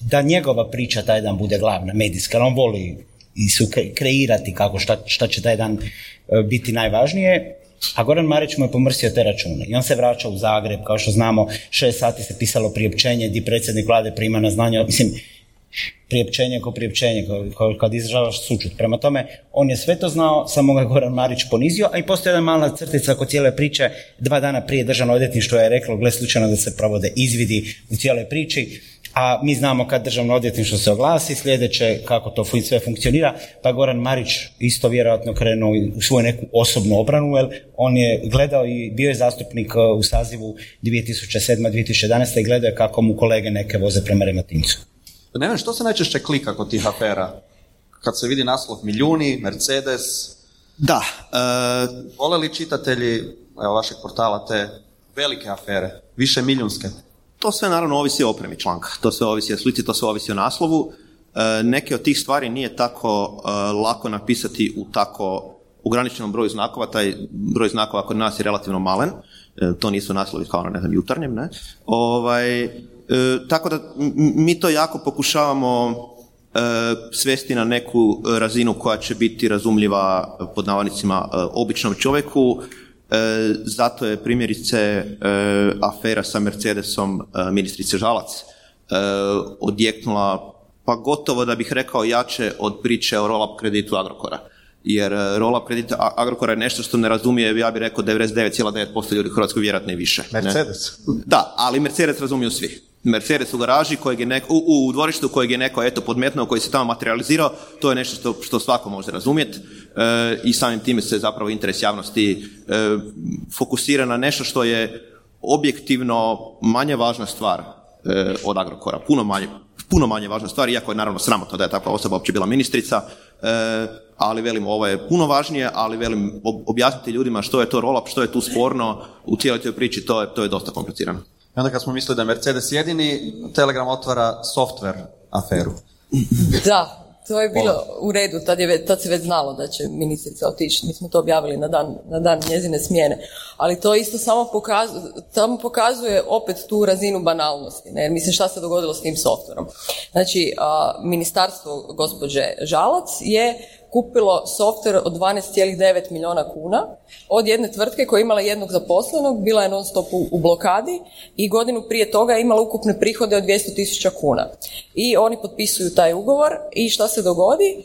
da njegova priča taj dan bude glavna, medijska, on voli i su kreirati kako šta, šta će taj dan e, biti najvažnije, a Goran Marić mu je pomrsio te račune i on se vraća u Zagreb, kao što znamo, šest sati se pisalo priopćenje gdje predsjednik vlade prima na znanje, mislim, priopćenje ko priopćenje, kad izražavaš sučut. Prema tome, on je sve to znao, samo ga Goran Marić ponizio, a i postoji jedna mala crtica oko cijele priče, dva dana prije državno odvjetništvo je reklo, gle slučajno da se provode izvidi u cijeloj priči, a mi znamo kad državno odvjetništvo se oglasi, sljedeće kako to sve funkcionira, pa Goran Marić isto vjerojatno krenuo u svoju neku osobnu obranu, jer on je gledao i bio je zastupnik uh, u sazivu 2007-2011 i gledao je kako mu kolege neke voze prema Rematincu. Ne znam, što se najčešće klika kod tih afera? Kad se vidi naslov milijuni, Mercedes... Da. Uh... Vole li čitatelji evo, vašeg portala te velike afere, više milijunske? To sve naravno ovisi o opremi članka, to sve ovisi o slici, to sve ovisi o naslovu. E, neke od tih stvari nije tako e, lako napisati u tako ograničenom broju znakova, taj broj znakova kod nas je relativno malen, e, to nisu naslovi kao na ne znam, jutarnjem, ne? Ovaj, tako da mi to jako pokušavamo svesti na neku razinu koja će biti razumljiva pod navodnicima običnom čovjeku, zato je primjerice afera sa Mercedesom ministrice Žalac odjeknula pa gotovo da bih rekao jače od priče o roll-up kreditu Agrokora. Jer e, roll-up kredit Agrokora je nešto što ne razumije, ja bih rekao 99,9% ljudi u Hrvatskoj vjerojatno i više. Mercedes? Da, ali Mercedes razumiju svi. Mercedes u garaži kojeg je neko, u, u dvorištu kojeg je neko eto podmetnuo, koji se tamo materializirao, to je nešto što, što svako može razumjeti e, i samim time se zapravo interes javnosti e, fokusira na nešto što je objektivno manje važna stvar od Agrokora, puno manje, puno manje važna stvar, iako je naravno sramotno da je takva osoba uopće bila ministrica, e, ali velim, ovo je puno važnije, ali velim, objasniti ljudima što je to roll što je tu sporno, u cijeloj toj priči, to je, to je dosta komplicirano. I onda kad smo mislili da je Mercedes jedini, Telegram otvara software aferu. Da, to je bilo u redu, tad, je, tad se već znalo da će ministrica otići, mi smo to objavili na dan, na dan njezine smjene. Ali to isto samo pokazuje, samo pokazuje opet tu razinu banalnosti, ne? mislim šta se dogodilo s tim softverom. Znači, ministarstvo gospođe Žalac je kupilo softver od 12,9 milijuna kuna od jedne tvrtke koja je imala jednog zaposlenog, bila je non stop u, blokadi i godinu prije toga je imala ukupne prihode od 200 tisuća kuna. I oni potpisuju taj ugovor i šta se dogodi?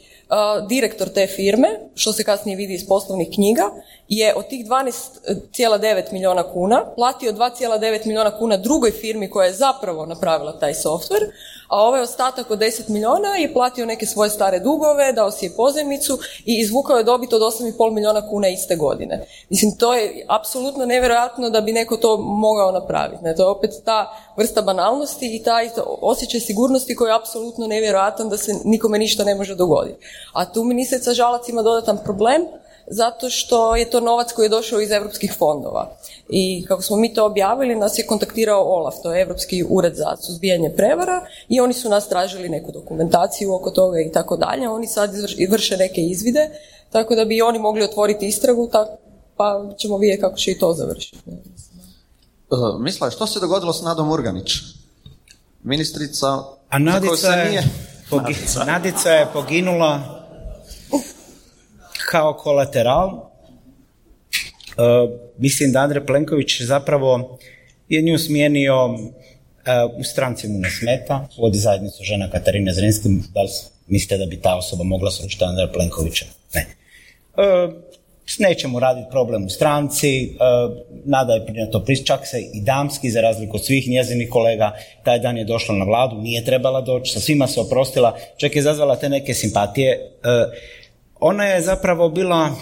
direktor te firme, što se kasnije vidi iz poslovnih knjiga, je od tih 12,9 milijuna kuna platio 2,9 milijuna kuna drugoj firmi koja je zapravo napravila taj softver, a ovaj ostatak od 10 milijuna je platio neke svoje stare dugove, dao si je pozemicu i izvukao je dobit od 8,5 milijuna kuna iste godine. Mislim, to je apsolutno nevjerojatno da bi neko to mogao napraviti. Ne? To je opet ta vrsta banalnosti i taj osjećaj sigurnosti koji je apsolutno nevjerojatan da se nikome ništa ne može dogoditi. A tu ministrica Žalac ima dodatan problem zato što je to novac koji je došao iz europskih fondova. I kako smo mi to objavili, nas je kontaktirao OLAF, to je Europski ured za suzbijanje prevara i oni su nas tražili neku dokumentaciju oko toga i tako dalje. Oni sad vrše neke izvide, tako da bi oni mogli otvoriti istragu, pa ćemo vidjeti kako će i to završiti. Uh, Misla, što se dogodilo s Nadom Urganić? Ministrica... A Nadica je, Nadica je poginula kao kolateral. Uh, mislim da Andrej Plenković zapravo je nju smijenio uh, u stranci mu ne smeta, vodi zajednicu žena Katarina Zrinski, da li mislite da bi ta osoba mogla sručiti Andreja Plenkovića? Ne. Uh, neće mu raditi problem u stranci, nada je prije to čak se i Damski, za razliku od svih njezinih kolega, taj dan je došla na vladu, nije trebala doći, sa svima se oprostila, čak je izazvala te neke simpatije ona je zapravo bila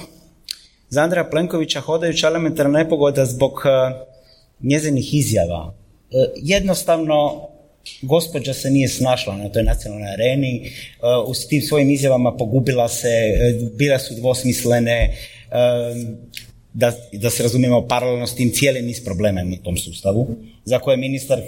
za Andreja Plenkovića hodajuća elementarna nepogoda zbog e, njezinih izjava. E, jednostavno, gospođa se nije snašla na toj nacionalnoj areni, e, u tim svojim izjavama pogubila se, bila su dvosmislene, da, da se razumijemo paralelno s tim cijeli niz problema u tom sustavu, za koje ministar, e,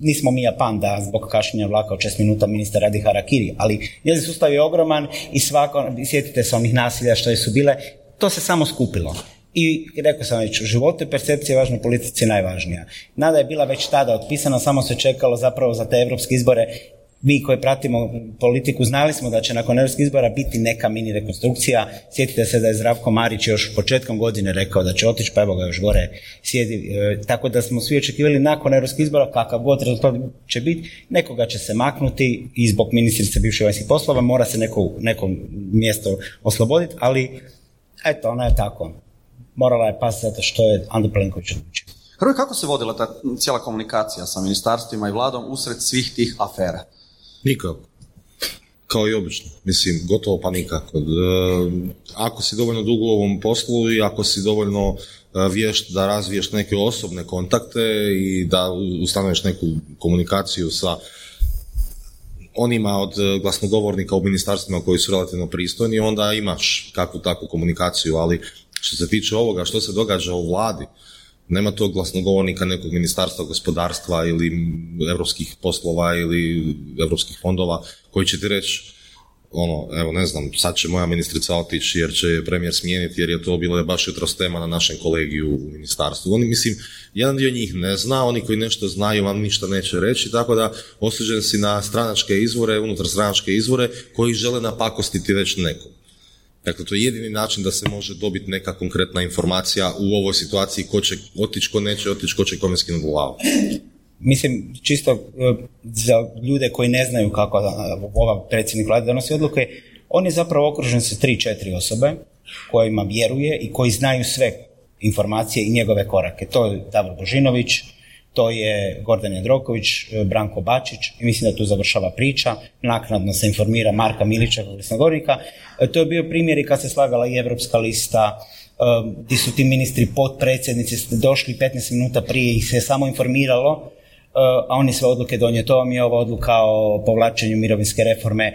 nismo mi Japan da zbog kašnjenja vlaka od 6 minuta ministar radi harakiri, ali njezin sustav je ogroman i svako, sjetite se onih nasilja što su bile, to se samo skupilo. I rekao sam već, u životu je percepcija važna, politici najvažnija. Nada je bila već tada otpisana, samo se čekalo zapravo za te europske izbore mi koji pratimo politiku znali smo da će nakon europskih izbora biti neka mini rekonstrukcija. Sjetite se da je Zdravko Marić još početkom godine rekao da će otići, pa evo ga još gore sjedi. E, tako da smo svi očekivali nakon europskih izbora kakav god rezultat će biti, nekoga će se maknuti i zbog ministrice bivših vanjskih poslova mora se neko, neko mjesto osloboditi, ali eto, ona je tako. Morala je pasati zato što je Andrej Plenković odlučio. Hrvoj, kako se vodila ta cijela komunikacija sa ministarstvima i vladom usred svih tih afera? Nikako. Kao i obično. Mislim, gotovo pa nikako. E, ako si dovoljno dugo u ovom poslu i ako si dovoljno e, vješt da razviješ neke osobne kontakte i da ustanoviš neku komunikaciju sa onima od glasnogovornika u ministarstvima koji su relativno pristojni, onda imaš kakvu takvu komunikaciju, ali Što se tiče ovoga što se događa u vladi, nema tog glasnogovornika nekog ministarstva gospodarstva ili europskih poslova ili europskih fondova koji će ti reći ono, evo ne znam, sad će moja ministrica otići jer će premijer smijeniti jer je to bilo baš jutros tema na našem kolegiju u ministarstvu. Oni, mislim, jedan dio njih ne zna, oni koji nešto znaju vam ništa neće reći, tako da osuđen si na stranačke izvore, unutar stranačke izvore koji žele napakostiti već nekom. Dakle, to je jedini način da se može dobiti neka konkretna informacija u ovoj situaciji ko će otići, ko neće otići, ko će kome skinuti glavu. Mislim, čisto e, za ljude koji ne znaju kako ova predsjednik vlade donosi odluke, on je zapravo okružen sa tri, četiri osobe kojima vjeruje i koji znaju sve informacije i njegove korake. To je Davor Božinović, to je Gordan Jandroković, e, Branko Bačić i mislim da tu završava priča. Naknadno se informira Marka Milića, glasnogovornika. E, to je bio primjer i kad se slagala i Evropska lista, gdje su ti ministri potpredsjednici došli 15 minuta prije ih se samo informiralo a oni sve odluke donio. To vam je ova odluka o povlačenju mirovinske reforme.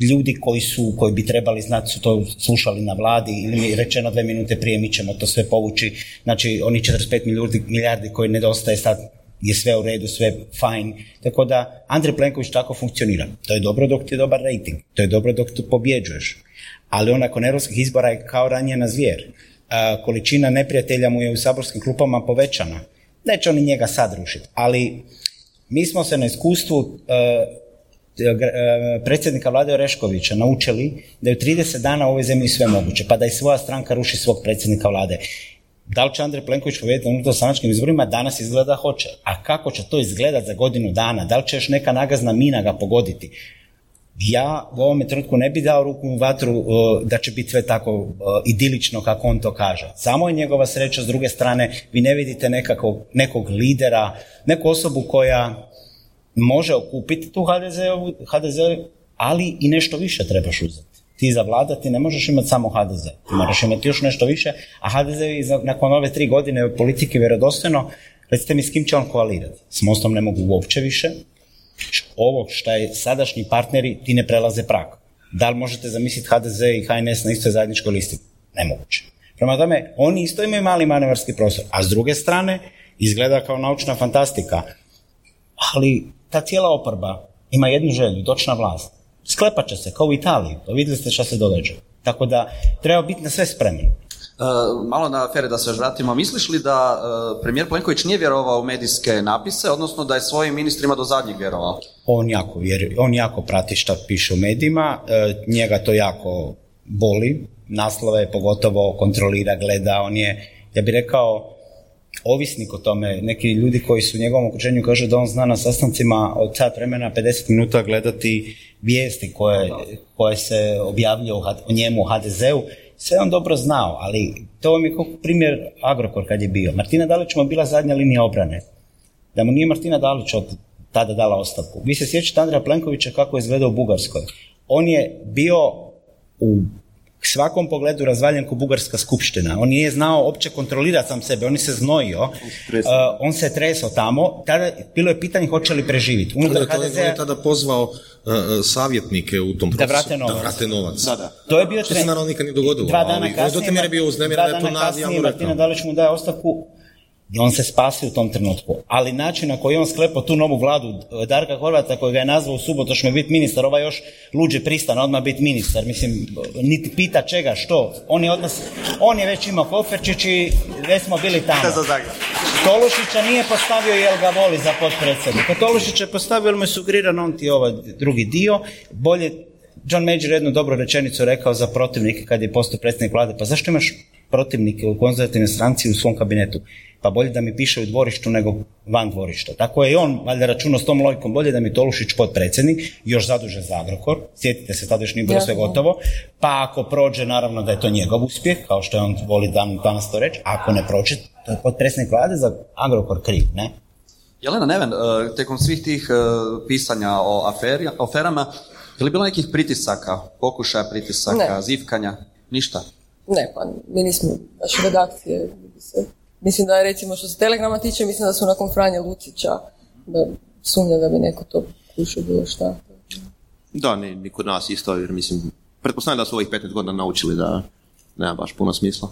Ljudi koji su, koji bi trebali znati su to slušali na vladi ili mi rečeno dve minute prije mi ćemo to sve povući. Znači oni 45 milijardi, milijardi koji nedostaje sad je sve u redu, sve fajn. Tako da Andrej Plenković tako funkcionira. To je dobro dok ti je dobar rating. To je dobro dok tu pobjeđuješ. Ali on nakon europskih izbora je kao ranjena zvijer. A, količina neprijatelja mu je u saborskim klupama povećana Neće oni njega sad rušiti, ali mi smo se na iskustvu e, predsjednika vlade Oreškovića naučili da je u 30 dana u ovoj zemlji sve moguće, pa da i svoja stranka ruši svog predsjednika vlade. Da li će Andrej Plenković na unutar stranačkim izborima? Danas izgleda hoće. A kako će to izgledati za godinu dana? Da li će još neka nagazna mina ga pogoditi? ja u ovome trenutku ne bi dao ruku u vatru uh, da će biti sve tako uh, idilično kako on to kaže. Samo je njegova sreća, s druge strane vi ne vidite nekog lidera, neku osobu koja može okupiti tu HDZ, HDZ, ali i nešto više trebaš uzeti. Ti za vladati ne možeš imati samo HDZ, ti moraš imati još nešto više, a HDZ nakon ove tri godine politike vjerodostojno, recite mi s kim će on koalirati. S Mostom ne mogu uopće više, ovo što je sadašnji partneri, ti ne prelaze prag. Da li možete zamisliti HDZ i HNS na istoj zajedničkoj listi? Nemoguće. Prema tome, oni isto imaju mali manevarski prostor, a s druge strane, izgleda kao naučna fantastika. Ali ta cijela oporba ima jednu želju, doći na vlast. Sklepat će se, kao u Italiji. To vidjeli ste što se događa. Tako da treba biti na sve spremni. E, malo na afere da se vratimo. Misliš li da e, premijer Plenković nije vjerovao u medijske napise, odnosno da je svojim ministrima do zadnjeg vjerovao? On jako, vjeruje, on jako prati šta piše u medijima, e, njega to jako boli, naslove pogotovo kontrolira, gleda, on je, ja bih rekao, ovisnik o tome. Neki ljudi koji su u njegovom okruženju kažu da on zna na sastancima od sat vremena 50 minuta gledati vijesti koje, koje se objavljaju o njemu u HDZ-u sve on dobro znao, ali to vam je kao primjer Agrokor kad je bio. Martina Dalić mu bila zadnja linija obrane. Da mu nije Martina Dalić od tada dala ostavku. Vi se sjećate Andreja Plenkovića kako je izgledao u Bugarskoj. On je bio u svakom pogledu razvaljen ko bugarska skupština. On nije znao uopće kontrolirati sam sebe, on je se znojio, uh, on se tresao tamo, tada bilo je pitanje hoće li preživjeti. Unutar HDZ... On je tada pozvao uh, savjetnike u tom procesu. Da vrate novac. Da vrate novac. Da, da. To je bio Što se naravno nikad nije dogodilo. Dva dana kasnije, je bio uznemiran da je to kasnije Martina Dalić mu daje ostavku, i on se spasi u tom trenutku. Ali način na koji on sklepao tu novu vladu Darka Horvata koji ga je nazvao u subotu što biti ministar, ovaj još luđe pristan odmah biti ministar. Mislim, niti pita čega, što. On je, odnos, on je već imao koferčić i već smo bili tamo. Tolušića nije postavio jel ga voli za potpredsjednika. Tolušića je postavio, ali mu je sugeriran on ti ovaj drugi dio. Bolje John Major jednu dobru rečenicu rekao za protivnike kad je postao predsjednik vlade. Pa zašto imaš protivnike u konzervativnoj stranci u svom kabinetu? pa bolje da mi piše u dvorištu nego van dvorišta. Tako je i on valjda računao s tom logikom, bolje da mi Tolušić potpredsjednik, još zadužen za Agrokor, sjetite se, tada još nije bilo sve gotovo, pa ako prođe, naravno da je to njegov uspjeh, kao što je on voli dan, danas to reći, ako ne prođe, to je potpredsjednik vlade za Agrokor kriv, ne? Jelena Neven, e, tijekom svih tih e, pisanja o aferi, aferama, je li bilo nekih pritisaka, pokušaja pritisaka, ne. zivkanja, ništa? Ne, pa mi nismo, naše redakcije, Mislim da je recimo što se telegrama tiče, mislim da su nakon Franje Lucića da sumnja da bi neko to kušao bilo šta. Da, ni, ni kod nas isto, jer mislim, pretpostavljam da su ovih 15 godina naučili da nema baš puno smisla.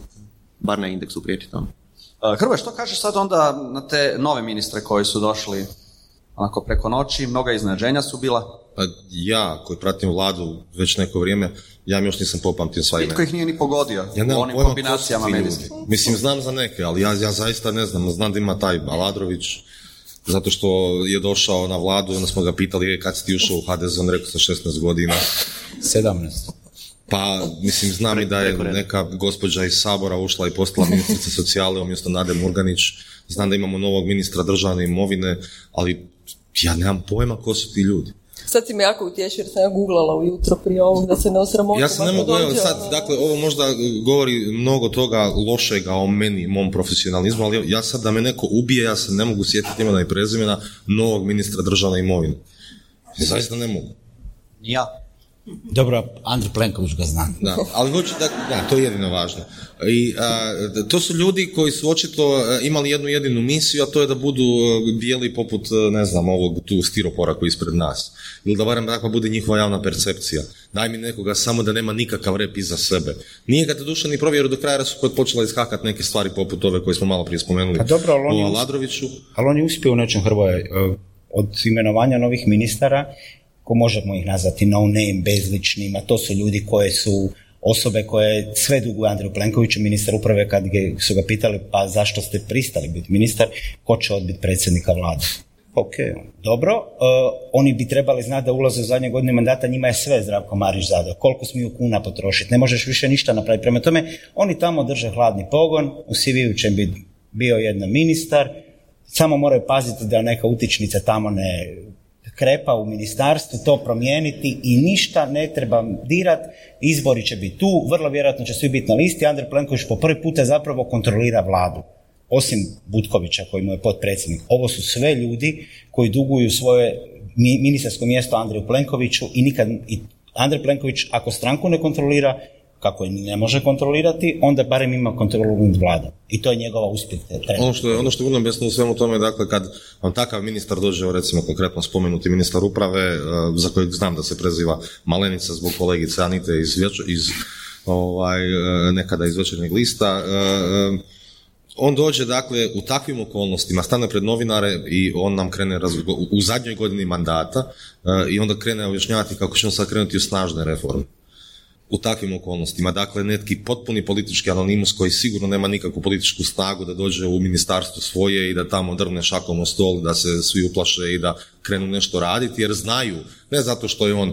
Bar na indeksu priječi tome. Uh, Hrvoje, što kažeš sad onda na te nove ministre koji su došli onako preko noći, mnoga iznenađenja su bila? Pa ja, koji pratim vladu već neko vrijeme, ja mi još nisam popamtio sva imena. Nitko ih nije ni pogodio Ja u onim pojma kombinacijama ljudi. Mislim, znam za neke, ali ja, ja zaista ne znam. Znam da ima taj Aladrović, zato što je došao na vladu, onda smo ga pitali "E, kad si ti ušao u HDZ, on rekao sa 16 godina. 17. Pa, mislim, znam i da je neka gospođa iz Sabora ušla i postala ministrica socijale umjesto Nade Murganić. Znam da imamo novog ministra državne imovine, ali ja nemam pojma ko su ti ljudi. Sad si me jako utješio jer sam ja googlala ujutro prije ovog da se ne osramotim. Ja se ne mogu, evo sad, ono- dakle, ovo možda govori mnogo toga lošega o meni, mom profesionalizmu, ali ja sad da me neko ubije, ja se ne mogu sjetiti imena i prezimena novog ministra državne imovine. Zaista ne mogu. Ja. Dobro, Andrej Plenković ga zna. Da, ali hoću da, da, to je jedino važno. I a, to su ljudi koji su očito a, imali jednu jedinu misiju, a to je da budu a, bijeli poput, a, ne znam, ovog tu stiropora koji je ispred nas. Ili da barem takva bude njihova javna percepcija. Daj mi nekoga samo da nema nikakav rep iza sebe. Nije ga to duša ni provjeru do kraja jer su počela iskakat neke stvari poput ove koje smo malo prije spomenuli Pa dobro, ali on je Aladroviću. Ali on je uspio u nečem Hrvoje. e, Od imenovanja novih ministara, ko možemo ih nazvati no name, bezličnima, to su ljudi koje su osobe koje sve duguju Andreju Plenkoviću, ministar uprave, kad su ga pitali pa zašto ste pristali biti ministar, ko će odbiti predsjednika vlade. Ok, dobro. E, oni bi trebali znati da ulaze u zadnje godine mandata, njima je sve Zdravko Marić zadao. Koliko smiju kuna potrošiti, ne možeš više ništa napraviti. Prema tome, oni tamo drže hladni pogon, u CV-u će biti bio jedan ministar, samo moraju paziti da neka utičnica tamo ne krepa u ministarstvu, to promijeniti i ništa ne treba dirat, izbori će biti tu, vrlo vjerojatno će svi biti na listi, Andrej Plenković po prvi puta zapravo kontrolira vladu. Osim Butkovića koji mu je potpredsjednik. Ovo su sve ljudi koji duguju svoje mi- ministarsko mjesto Andreju Plenkoviću i nikad, i Andrej Plenković ako stranku ne kontrolira, kako je ne može kontrolirati, onda barem ima kontrolu nad vladom. I to je njegova uspjeh. Ono što je, ono što je vrlo u svemu tome, dakle, kad vam takav ministar dođe, recimo konkretno spomenuti ministar uprave, eh, za kojeg znam da se preziva Malenica zbog kolegice Anite iz, iz ovaj, eh, nekada iz večernjeg lista, eh, on dođe, dakle, u takvim okolnostima, stane pred novinare i on nam krene u- zadnjoj godini mandata i onda krene objašnjavati kako će on sad krenuti u snažne reforme u takvim okolnostima. Dakle, neki potpuni politički anonimus koji sigurno nema nikakvu političku snagu da dođe u ministarstvo svoje i da tamo drvne šakom o stol, da se svi uplaše i da krenu nešto raditi, jer znaju, ne zato što je on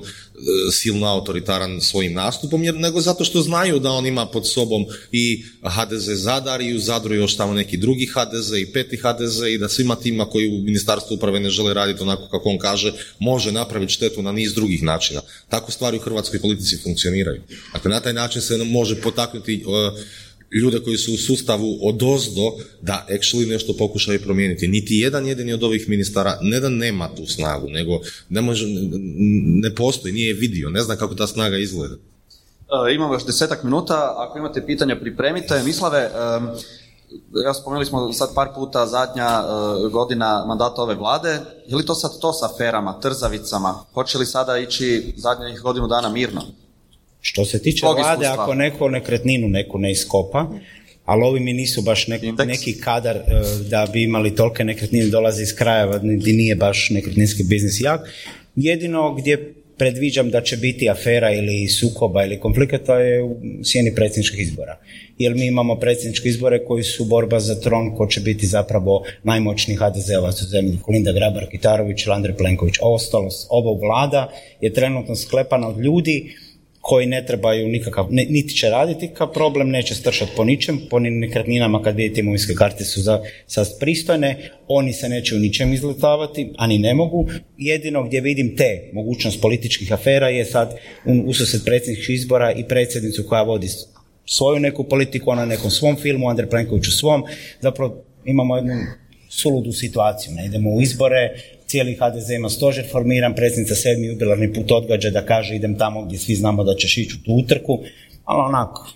silno autoritaran svojim nastupom, jer, nego zato što znaju da on ima pod sobom i HDZ Zadar i u Zadru još tamo neki drugi HDZ i peti HDZ i da svima tima koji u ministarstvu uprave ne žele raditi onako kako on kaže, može napraviti štetu na niz drugih načina. Tako stvari u hrvatskoj politici funkcioniraju. Dakle, na taj način se može potaknuti e, ljude koji su u sustavu odozdo da actually nešto pokušaju promijeniti. Niti jedan jedini od ovih ministara ne da nema tu snagu, nego ne, može, ne postoji, nije je vidio, ne zna kako ta snaga izgleda. E, imamo još desetak minuta, ako imate pitanja pripremite. Mislave, em, evo spomenuli smo sad par puta zadnja e, godina mandata ove vlade, je li to sad to s aferama, trzavicama? Hoće li sada ići zadnjih godinu dana mirno? Što se tiče vlade, iskustva. ako neko nekretninu neku ne iskopa, ali ovi mi nisu baš nek- neki kadar e, da bi imali tolike nekretnine, dolaze iz krajeva gdje nije baš nekretninski biznis jak. Jedino gdje predviđam da će biti afera ili sukoba ili konflikata je u sjeni predsjedničkih izbora. Jer mi imamo predsjedničke izbore koji su borba za tron ko će biti zapravo najmoćniji HDZ-ovac u zemlji, Kolinda Grabar, Kitarović ili Andrej Plenković. Ostalo, ova vlada je trenutno sklepana od ljudi koji ne trebaju nikakav, ne, niti će raditi kao problem, neće stršati po ničem, po ni nekretninama kad vidite imovinske karte su za, sad pristojne, oni se neće u ničem izletavati, a ni ne mogu. Jedino gdje vidim te mogućnost političkih afera je sad u- ususred predsjedničkih izbora i predsjednicu koja vodi svoju neku politiku, ona na nekom svom filmu, Andrej Plenković u svom, zapravo imamo jednu suludu situaciju, ne idemo u izbore, cijeli HDZ ima stožer formiran, predsjednica sedmi jubilarni put odgađa da kaže idem tamo gdje svi znamo da ćeš ići u tu utrku, ali onako,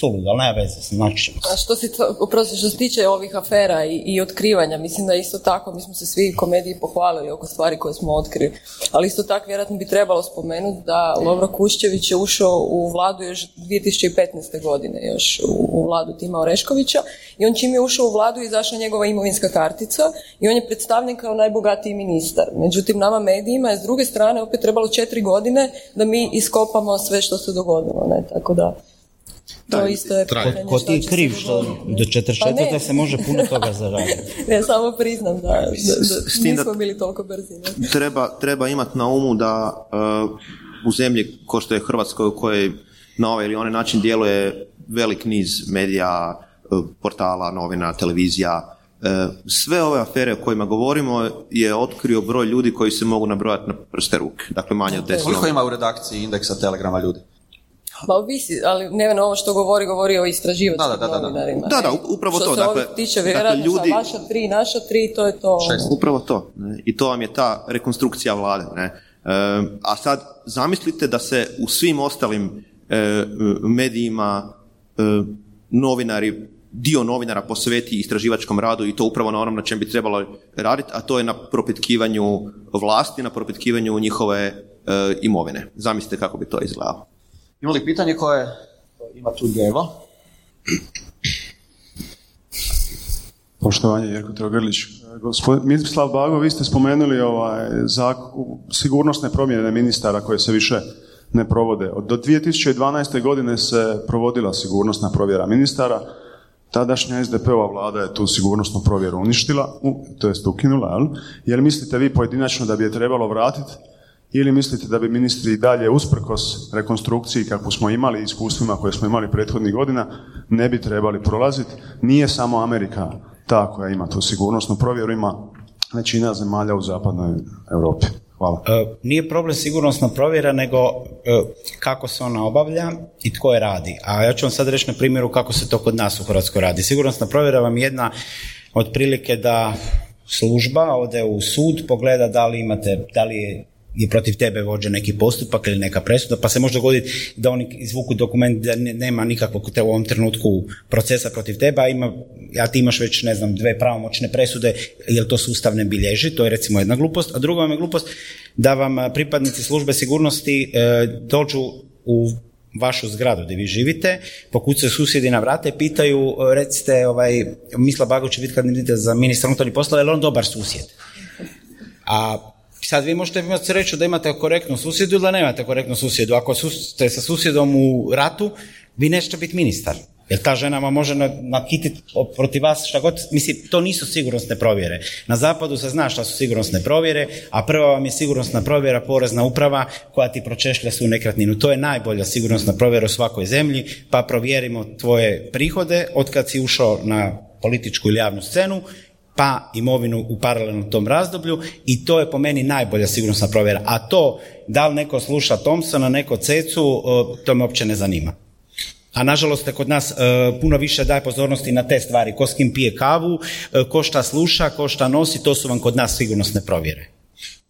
suludo, ali nema veze, znači. A što se, oprosti, što se tiče ovih afera i, i otkrivanja, mislim da isto tako, mi smo se svi komediji pohvalili oko stvari koje smo otkrili, ali isto tako vjerojatno bi trebalo spomenuti da Lovro Kuščević je ušao u vladu još 2015. godine, još u, u vladu Tima Oreškovića i on čim je ušao u vladu izašla njegova imovinska kartica i on je predstavljen kao najbogatiji ministar. Međutim, nama medijima je s druge strane opet trebalo četiri godine da mi iskopamo sve što se dogodilo, ne, tako da... To isto je pitanje Ko šta ti je kriv što do 44. Pa ne. se može puno toga zaraditi. Ne, samo priznam da, da, da da- nismo bili toliko brzi. Ne? treba, treba imati na umu da uh, u zemlji ko što je Hrvatskoj u kojoj na ovaj ili onaj način djeluje velik niz medija, uh, portala, novina, televizija, uh, sve ove afere o kojima govorimo je otkrio broj ljudi koji se mogu nabrojati na prste ruke. Dakle, manje od deset. Koliko ima u redakciji indeksa Telegrama ljudi? Pa ovisi, ali ne ovo što govori, govori o istraživačkim Da, da, da, da, da. novinarima. Da, da, upravo što to, se dakle- ovih tiče, dakle, vjerojatno ljudi- sa vaša tri, naša tri, to je to. Šest. Upravo to. Ne? I to vam je ta rekonstrukcija vlade. Ne? E, a sad zamislite da se u svim ostalim e, medijima e, novinari, dio novinara posveti istraživačkom radu i to upravo na onom na čem bi trebalo raditi, a to je na propitkivanju vlasti, na propitkivanju njihove e, imovine. Zamislite kako bi to izgledalo. Ima li pitanje koje ima tu lijevo? Poštovanje, Jerko Trogrlić. Gospodin Mislav Bago, vi ste spomenuli ovaj, zak- sigurnosne promjene ministara koje se više ne provode. Od- Do 2012. godine se provodila sigurnosna provjera ministara. Tadašnja SDP-ova vlada je tu sigurnosnu provjeru uništila, u, to jest ukinula, jel? Jer mislite vi pojedinačno da bi je trebalo vratiti ili mislite da bi ministri i dalje usprkos rekonstrukciji kakvu smo imali iskustvima koje smo imali prethodnih godina ne bi trebali prolaziti? Nije samo Amerika ta koja ima tu sigurnosnu provjeru, ima većina zemalja u zapadnoj Europi. Hvala. E, Nije problem sigurnosna provjera, nego e, kako se ona obavlja i tko je radi. A ja ću vam sad reći na primjeru kako se to kod nas u Hrvatskoj radi. Sigurnosna provjera vam je jedna od prilike da služba ode u sud, pogleda da li imate, da li je je protiv tebe vođen neki postupak ili neka presuda, pa se može dogoditi da oni izvuku dokument da ne- nema nikakvog te u ovom trenutku procesa protiv tebe, a ima, a ti imaš već, ne znam, dve pravomoćne presude, jel to sustav ne bilježi, to je recimo jedna glupost, a druga vam je glupost da vam pripadnici službe sigurnosti e, dođu u vašu zgradu gdje vi živite, pokucaju susjedi na vrata i pitaju, e, recite, ovaj, Misla Bago će biti kandidat za ministra unutarnjih poslova, je on dobar susjed? A sad vi možete imati sreću da imate korektnu susjedu ili da nemate korektnu susjedu. Ako ste sa susjedom u ratu, vi nećete biti ministar. Jer ta žena vam može na- nakititi protiv vas šta god, mislim, to nisu sigurnosne provjere. Na zapadu se zna šta su sigurnosne provjere, a prva vam je sigurnosna provjera porezna uprava koja ti pročešlja svu nekretninu. To je najbolja sigurnosna provjera u svakoj zemlji, pa provjerimo tvoje prihode od kad si ušao na političku ili javnu scenu pa imovinu u paralelnom tom razdoblju i to je po meni najbolja sigurnosna provjera. A to, da li neko sluša Thompsona, neko Cecu, to me uopće ne zanima. A nažalost kod nas e, puno više daje pozornosti na te stvari. Ko s kim pije kavu, e, ko šta sluša, ko šta nosi, to su vam kod nas sigurnosne provjere.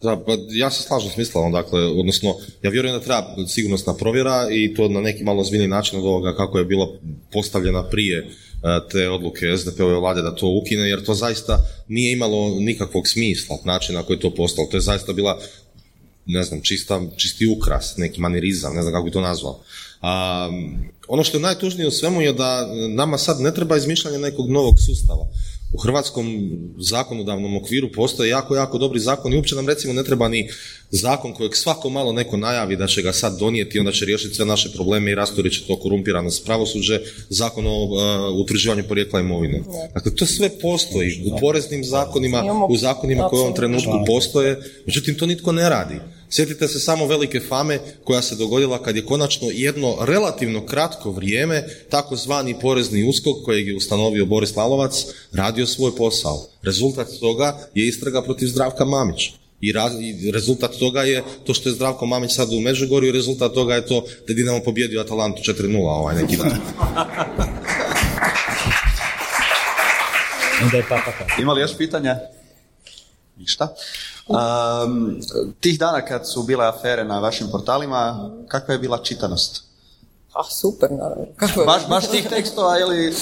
Da, pa ja se slažem s Mislavom, dakle, odnosno, ja vjerujem da treba sigurnosna provjera i to na neki malo ozbiljniji način od ovoga kako je bila postavljena prije te odluke SDP-ove vlade da to ukine, jer to zaista nije imalo nikakvog smisla, način na koji je to postalo. To je zaista bila, ne znam, čista, čisti ukras, neki manirizam, ne znam kako bi to nazvao. A, ono što je najtužnije u svemu je da nama sad ne treba izmišljanje nekog novog sustava. U hrvatskom zakonodavnom okviru postoje jako, jako dobri zakoni. Uopće nam recimo ne treba ni zakon kojeg svako malo neko najavi da će ga sad donijeti, onda će riješiti sve naše probleme i rasturit će to korumpiranost pravosuđe, zakon o uh, utvrđivanju porijekla imovine. Dakle, to sve postoji u poreznim zakonima, u zakonima koje u ovom trenutku postoje, međutim to nitko ne radi. Sjetite se samo velike fame koja se dogodila kad je konačno jedno relativno kratko vrijeme takozvani porezni uskok kojeg je ustanovio Boris Lalovac radio svoj posao. Rezultat toga je istraga protiv Zdravka Mamića. I, raz- i rezultat toga je to što je Zdravko Mamić sad u Međugorju, rezultat toga je to da je Dinamo pobjedio Atalantu 4-0 ovaj neki dan. Onda je. Ima li još pitanja? Ništa. Um, tih dana kad su bile afere na vašim portalima, kakva je bila čitanost? A super, naravno. Kako je? Baš, baš tih tekstova ili...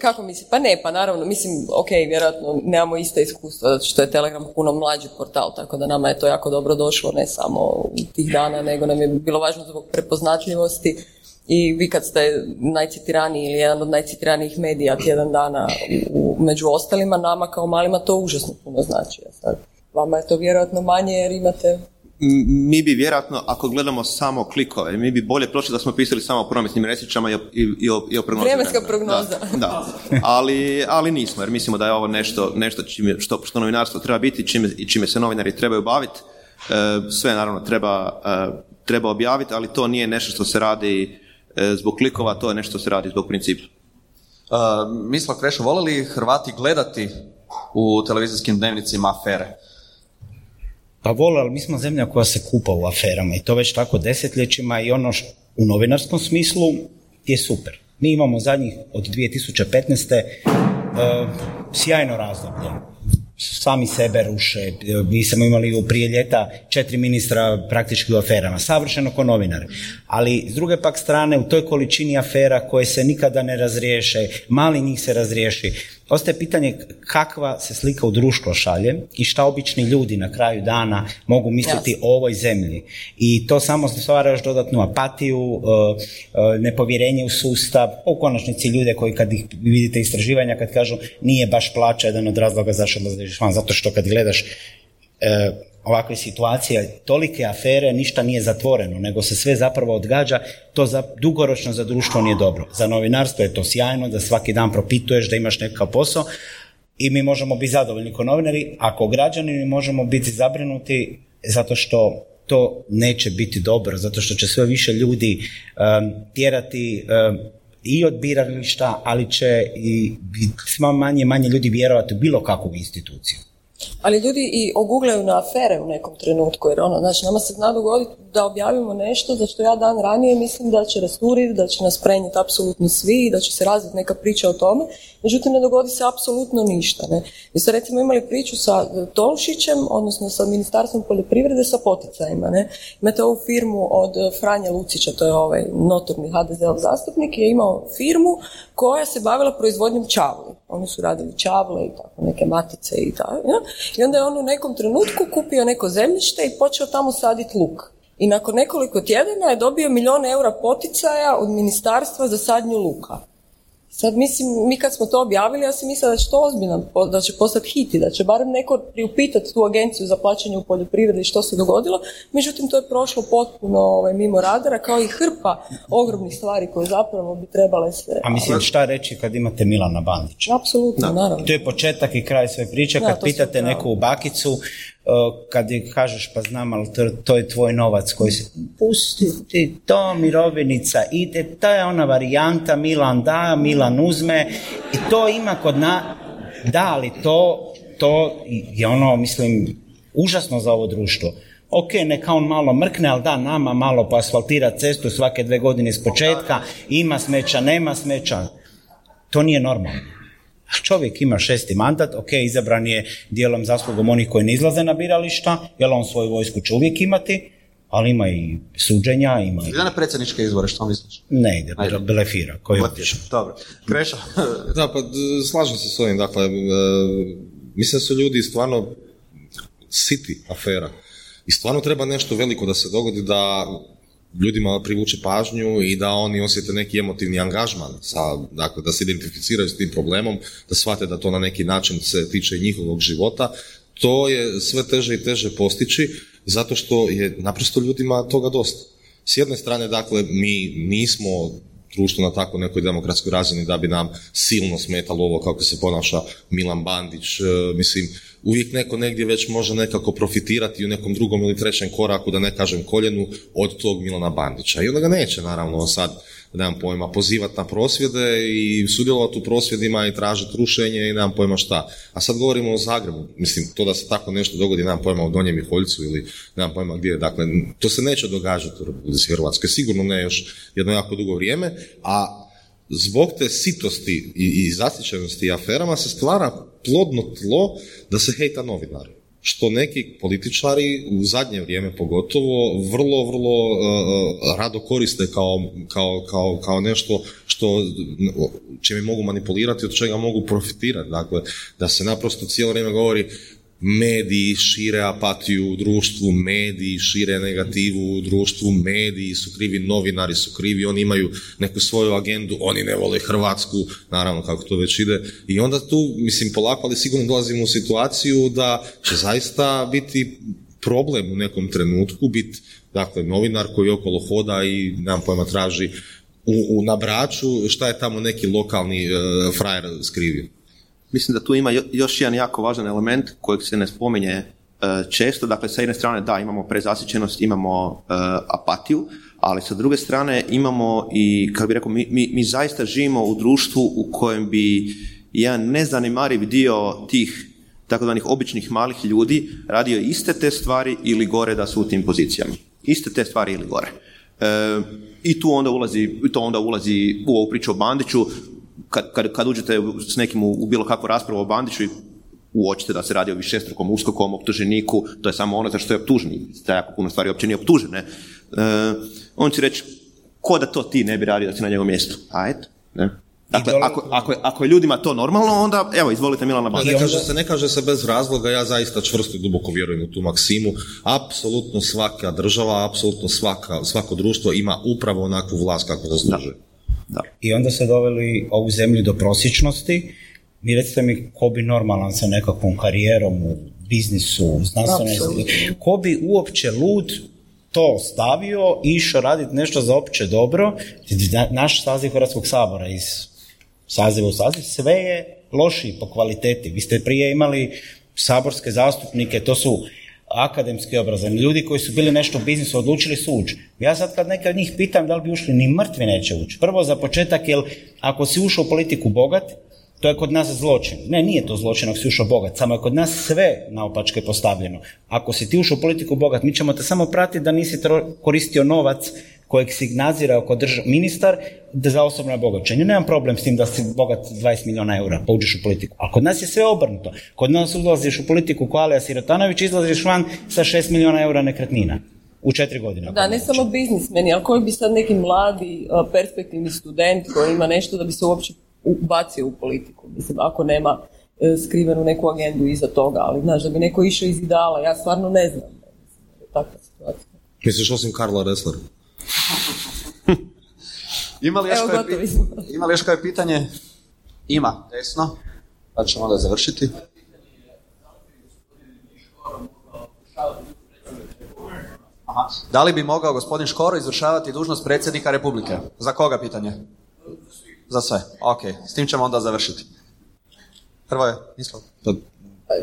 Kako misli? Pa ne, pa naravno, mislim, ok, vjerojatno nemamo iste iskustva, zato što je Telegram puno mlađi portal, tako da nama je to jako dobro došlo, ne samo u tih dana, nego nam je bilo važno zbog prepoznatljivosti i vi kad ste najcitiraniji ili jedan od najcitiranijih medija tjedan dana u, među ostalima, nama kao malima to užasno puno znači. Sad, vama je to vjerojatno manje jer imate mi bi vjerojatno, ako gledamo samo klikove, mi bi bolje prošli da smo pisali samo o prometnim nesrećama i o, i, i o, i o prognozi Vremenska prognoza. Da, da. Ali, ali nismo, jer mislimo da je ovo nešto, nešto čime, što, što novinarstvo treba biti čime, i čime se novinari trebaju baviti. E, sve naravno treba, e, treba objaviti, ali to nije nešto što se radi e, zbog klikova, to je nešto što se radi zbog principa. Uh, Misla Krešo, vole li Hrvati gledati u televizijskim dnevnicima afere? Pa vole, ali mi smo zemlja koja se kupa u aferama i to već tako desetljećima i ono š- u novinarskom smislu je super. Mi imamo zadnjih od 2015. e, sjajno razdoblje. Sami sebe ruše. Mi smo imali prije ljeta četiri ministra praktički u aferama. Savršeno ko novinari. Ali s druge pak strane, u toj količini afera koje se nikada ne razriješe, mali njih se razriješi, ostaje pitanje kakva se slika u društvo šalje i šta obični ljudi na kraju dana mogu misliti o ovoj zemlji. I to samo stvara još dodatnu apatiju, e, e, nepovjerenje u sustav, u konačnici ljude koji kad ih vidite istraživanja kad kažu nije baš plaća jedan od razloga zašto odlaziš van, zato što kad gledaš e, ovakve situacije, tolike afere, ništa nije zatvoreno, nego se sve zapravo odgađa, to za, dugoročno za društvo nije dobro. Za novinarstvo je to sjajno, da svaki dan propituješ, da imaš nekakav posao i mi možemo biti zadovoljni kao novinari, ako građani mi možemo biti zabrinuti zato što to neće biti dobro, zato što će sve više ljudi em, tjerati em, i od birališta, ali će i sve manje manje ljudi vjerovati u bilo kakvu instituciju. Ali ljudi i oguglaju na afere u nekom trenutku, jer ono, znači, nama se zna dogoditi da objavimo nešto za što ja dan ranije mislim da će rasturiti, da će nas prenijeti apsolutno svi i da će se razviti neka priča o tome, međutim ne dogodi se apsolutno ništa. Ne? Mi ste recimo imali priču sa e, Tolušićem, odnosno sa Ministarstvom poljoprivrede sa poticajima. Ne? Imate ovu firmu od e, Franje Lucića, to je ovaj notorni HDZ-ov zastupnik, je imao firmu koja se bavila proizvodnjom čavli. Oni su radili čavle i tako, neke matice i tako. Ja? I onda je on u nekom trenutku kupio neko zemljište i počeo tamo saditi luk. I nakon nekoliko tjedana je dobio milijun eura poticaja od ministarstva za sadnju luka. Sad mislim, mi kad smo to objavili, ja sam mislila da će to ozbiljno, da će postati hit i da će barem neko priupitati tu agenciju za plaćanje u poljoprivredi što se dogodilo. Međutim, to je prošlo potpuno ovaj, mimo radara, kao i hrpa ogromnih stvari koje zapravo bi trebale se... A mislim, šta reći kad imate Milana Bandića? Apsolutno, naravno. To je početak i kraj sve priče. Kad pitate neku bakicu, uh, kad je kažeš pa znam, ali to, to je tvoj novac koji se... Pusti ti to, mirovinica ide, to je ona varijanta, Milan da, Milan uzme i to ima kod na... Da, ali to, to je ono, mislim, užasno za ovo društvo. Ok, neka on malo mrkne, ali da, nama malo poasfaltira cestu svake dve godine iz početka, ima smeća, nema smeća. To nije normalno. Čovjek ima šesti mandat, ok, izabran je dijelom zaslugom onih koji ne izlaze na birališta, jer on svoju vojsku će uvijek imati, ali ima i suđenja, ima i... Na predsjedničke izbore, što misliš? Ne ide, Ajde. blefira, koji. Dobro. Krešo, Da, pa slažem se s ovim, dakle, e, mislim da su ljudi stvarno siti afera i stvarno treba nešto veliko da se dogodi da ljudima privuče pažnju i da oni osjete neki emotivni angažman, sa, dakle, da se identificiraju s tim problemom, da shvate da to na neki način se tiče njihovog života, to je sve teže i teže postići zato što je naprosto ljudima toga dosta. S jedne strane, dakle, mi nismo društvo na tako nekoj demokratskoj razini da bi nam silno smetalo ovo kako se ponaša Milan Bandić. E, mislim, uvijek neko negdje već može nekako profitirati u nekom drugom ili trećem koraku, da ne kažem koljenu, od tog Milana Bandića. I onda ga neće, naravno, sad, nemam pojma, pozivati na prosvjede i sudjelovati u prosvjedima i tražiti rušenje i nemam pojma šta. A sad govorimo o Zagrebu. Mislim, to da se tako nešto dogodi, nemam pojma o Donjem Miholjcu ili nemam pojma gdje. Dakle, to se neće događati u Republici Hrvatskoj. Sigurno ne još jedno jako dugo vrijeme, a zbog te sitosti i, i zasićenosti aferama se stvara plodno tlo da se hejta novinari. što neki političari u zadnje vrijeme pogotovo vrlo, vrlo uh, rado koriste kao, kao, kao, kao nešto što čime mogu manipulirati, od čega mogu profitirati. Dakle, da se naprosto cijelo vrijeme govori mediji šire apatiju u društvu, mediji šire negativu u društvu, mediji su krivi, novinari su krivi, oni imaju neku svoju agendu, oni ne vole Hrvatsku, naravno kako to već ide. I onda tu, mislim, polako, ali sigurno dolazimo u situaciju da će zaista biti problem u nekom trenutku, biti dakle, novinar koji okolo hoda i nam pojma traži u, u, na šta je tamo neki lokalni uh, frajer skrivio. Mislim da tu ima još jedan jako važan element kojeg se ne spominje e, često. Dakle, sa jedne strane da, imamo prezasićenost, imamo e, apatiju, ali sa druge strane imamo i, kako bi rekao, mi, mi, mi zaista živimo u društvu u kojem bi jedan nezanimariv dio tih takozvanih običnih malih ljudi radio iste te stvari ili gore da su u tim pozicijama. Iste te stvari ili gore. E, I tu onda ulazi, to onda ulazi u ovu priču o Bandiću, kad, kad, kad uđete s nekim u, bilo kakvu raspravu o Bandiću i uočite da se radi o višestrukom uskokom optuženiku, to je samo ono za što je optuženi, da jako puno stvari uopće nije optužene, e, on će reći, ko da to ti ne bi radio da si na njegovom mjestu? A eto, ne? Dakle, ako, ako, je, ako je ljudima to normalno, onda evo, izvolite Milana Bandića. Ne kaže, se, ne kaže se bez razloga, ja zaista čvrsto i duboko vjerujem u tu maksimu. Apsolutno svaka država, apsolutno svaka, svako društvo ima upravo onakvu vlast kako zaslužuje. Da. I onda ste doveli ovu zemlju do prosječnosti. Mi recite mi ko bi normalan sa nekakvom karijerom u biznisu, znanstvenoj ko bi uopće lud to stavio i išao raditi nešto za opće dobro. Naš saziv Hrvatskog sabora iz saziva u saziv, sve je lošiji po kvaliteti. Vi ste prije imali saborske zastupnike, to su akademski obrazovani, ljudi koji su bili nešto u biznisu, odlučili su ući. Ja sad kad neke od njih pitam da li bi ušli, ni mrtvi neće ući. Prvo za početak, jer ako si ušao u politiku bogat, to je kod nas zločin. Ne, nije to zločin ako si ušao bogat, samo je kod nas sve naopačke postavljeno. Ako si ti ušao u politiku bogat, mi ćemo te samo pratiti da nisi koristio novac kojeg si nadzira oko ministar za osobno bogaćenje. Nemam problem s tim da si bogat 20 milijuna eura, pa uđeš u politiku. A kod nas je sve obrnuto. Kod nas ulaziš u politiku ko Alija Sirotanović, izlaziš van sa 6 milijuna eura nekretnina u četiri godine. Da, ne samo biznismeni, ali koji bi sad neki mladi, perspektivni student koji ima nešto da bi se uopće ubacio u politiku. Mislim, ako nema e, skrivenu neku agendu iza toga, ali znaš, da bi neko išao iz ideala, ja stvarno ne znam. Takva situacija. Misliš osim Karla Resler? Ima li još Evo, koje, ima li još koje pitanje? Ima, desno. Pa ćemo onda završiti. Aha. Da li bi mogao gospodin Škoro izvršavati dužnost predsjednika Republike? Za koga pitanje? Za sve. Ok, s tim ćemo onda završiti. Prvo je, Pa,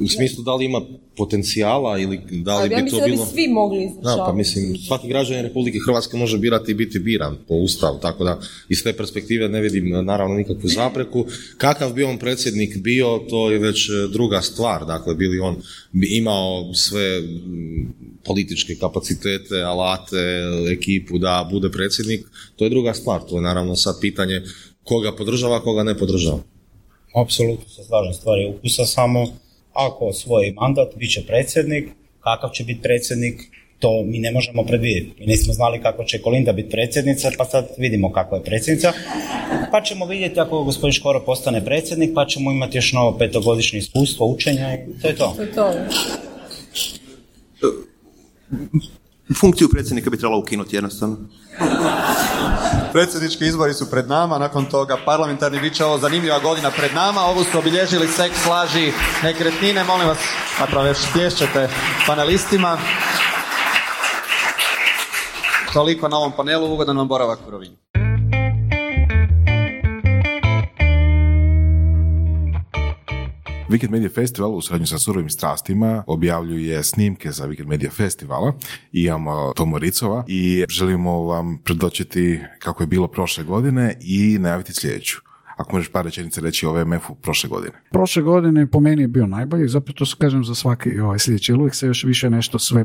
u smislu da li ima potencijala ili da li ja bi to bilo... Da bi svi mogli Da, pa mislim, svaki građanin Republike Hrvatske može birati i biti biran po ustavu, tako da iz te perspektive ne vidim naravno nikakvu zapreku. Kakav bi on predsjednik bio, to je već druga stvar, dakle, bili on imao sve političke kapacitete, alate, ekipu da bude predsjednik, to je druga stvar, to je naravno sad pitanje koga podržava, koga ne podržava. Apsolutno se slažem, stvari ukusa samo ako osvoji mandat, bit će predsjednik, kakav će biti predsjednik, to mi ne možemo predvidjeti. Mi nismo znali kako će Kolinda biti predsjednica, pa sad vidimo kako je predsjednica. Pa ćemo vidjeti ako gospodin Škoro postane predsjednik, pa ćemo imati još novo petogodišnje iskustvo učenja i to je to. To je to. Funkciju predsjednika bi trebalo ukinuti jednostavno. Predsjednički izbori su pred nama, nakon toga parlamentarni bit će ovo zanimljiva godina pred nama. Ovo su obilježili seks, laži, nekretnine. Molim vas, zapravo već pješćete panelistima. Toliko na ovom panelu, ugodan vam boravak u Rovinju. Weekend Media Festival u suradnju sa surovim strastima objavljuje snimke za Weekend Media Festivala i imamo i želimo vam predočiti kako je bilo prošle godine i najaviti sljedeću. Ako možeš par rečenica reći o VMF-u prošle godine. Prošle godine po meni je bio najbolji, zapravo to kažem za svaki ovaj, sljedeći, uvijek se još više nešto sve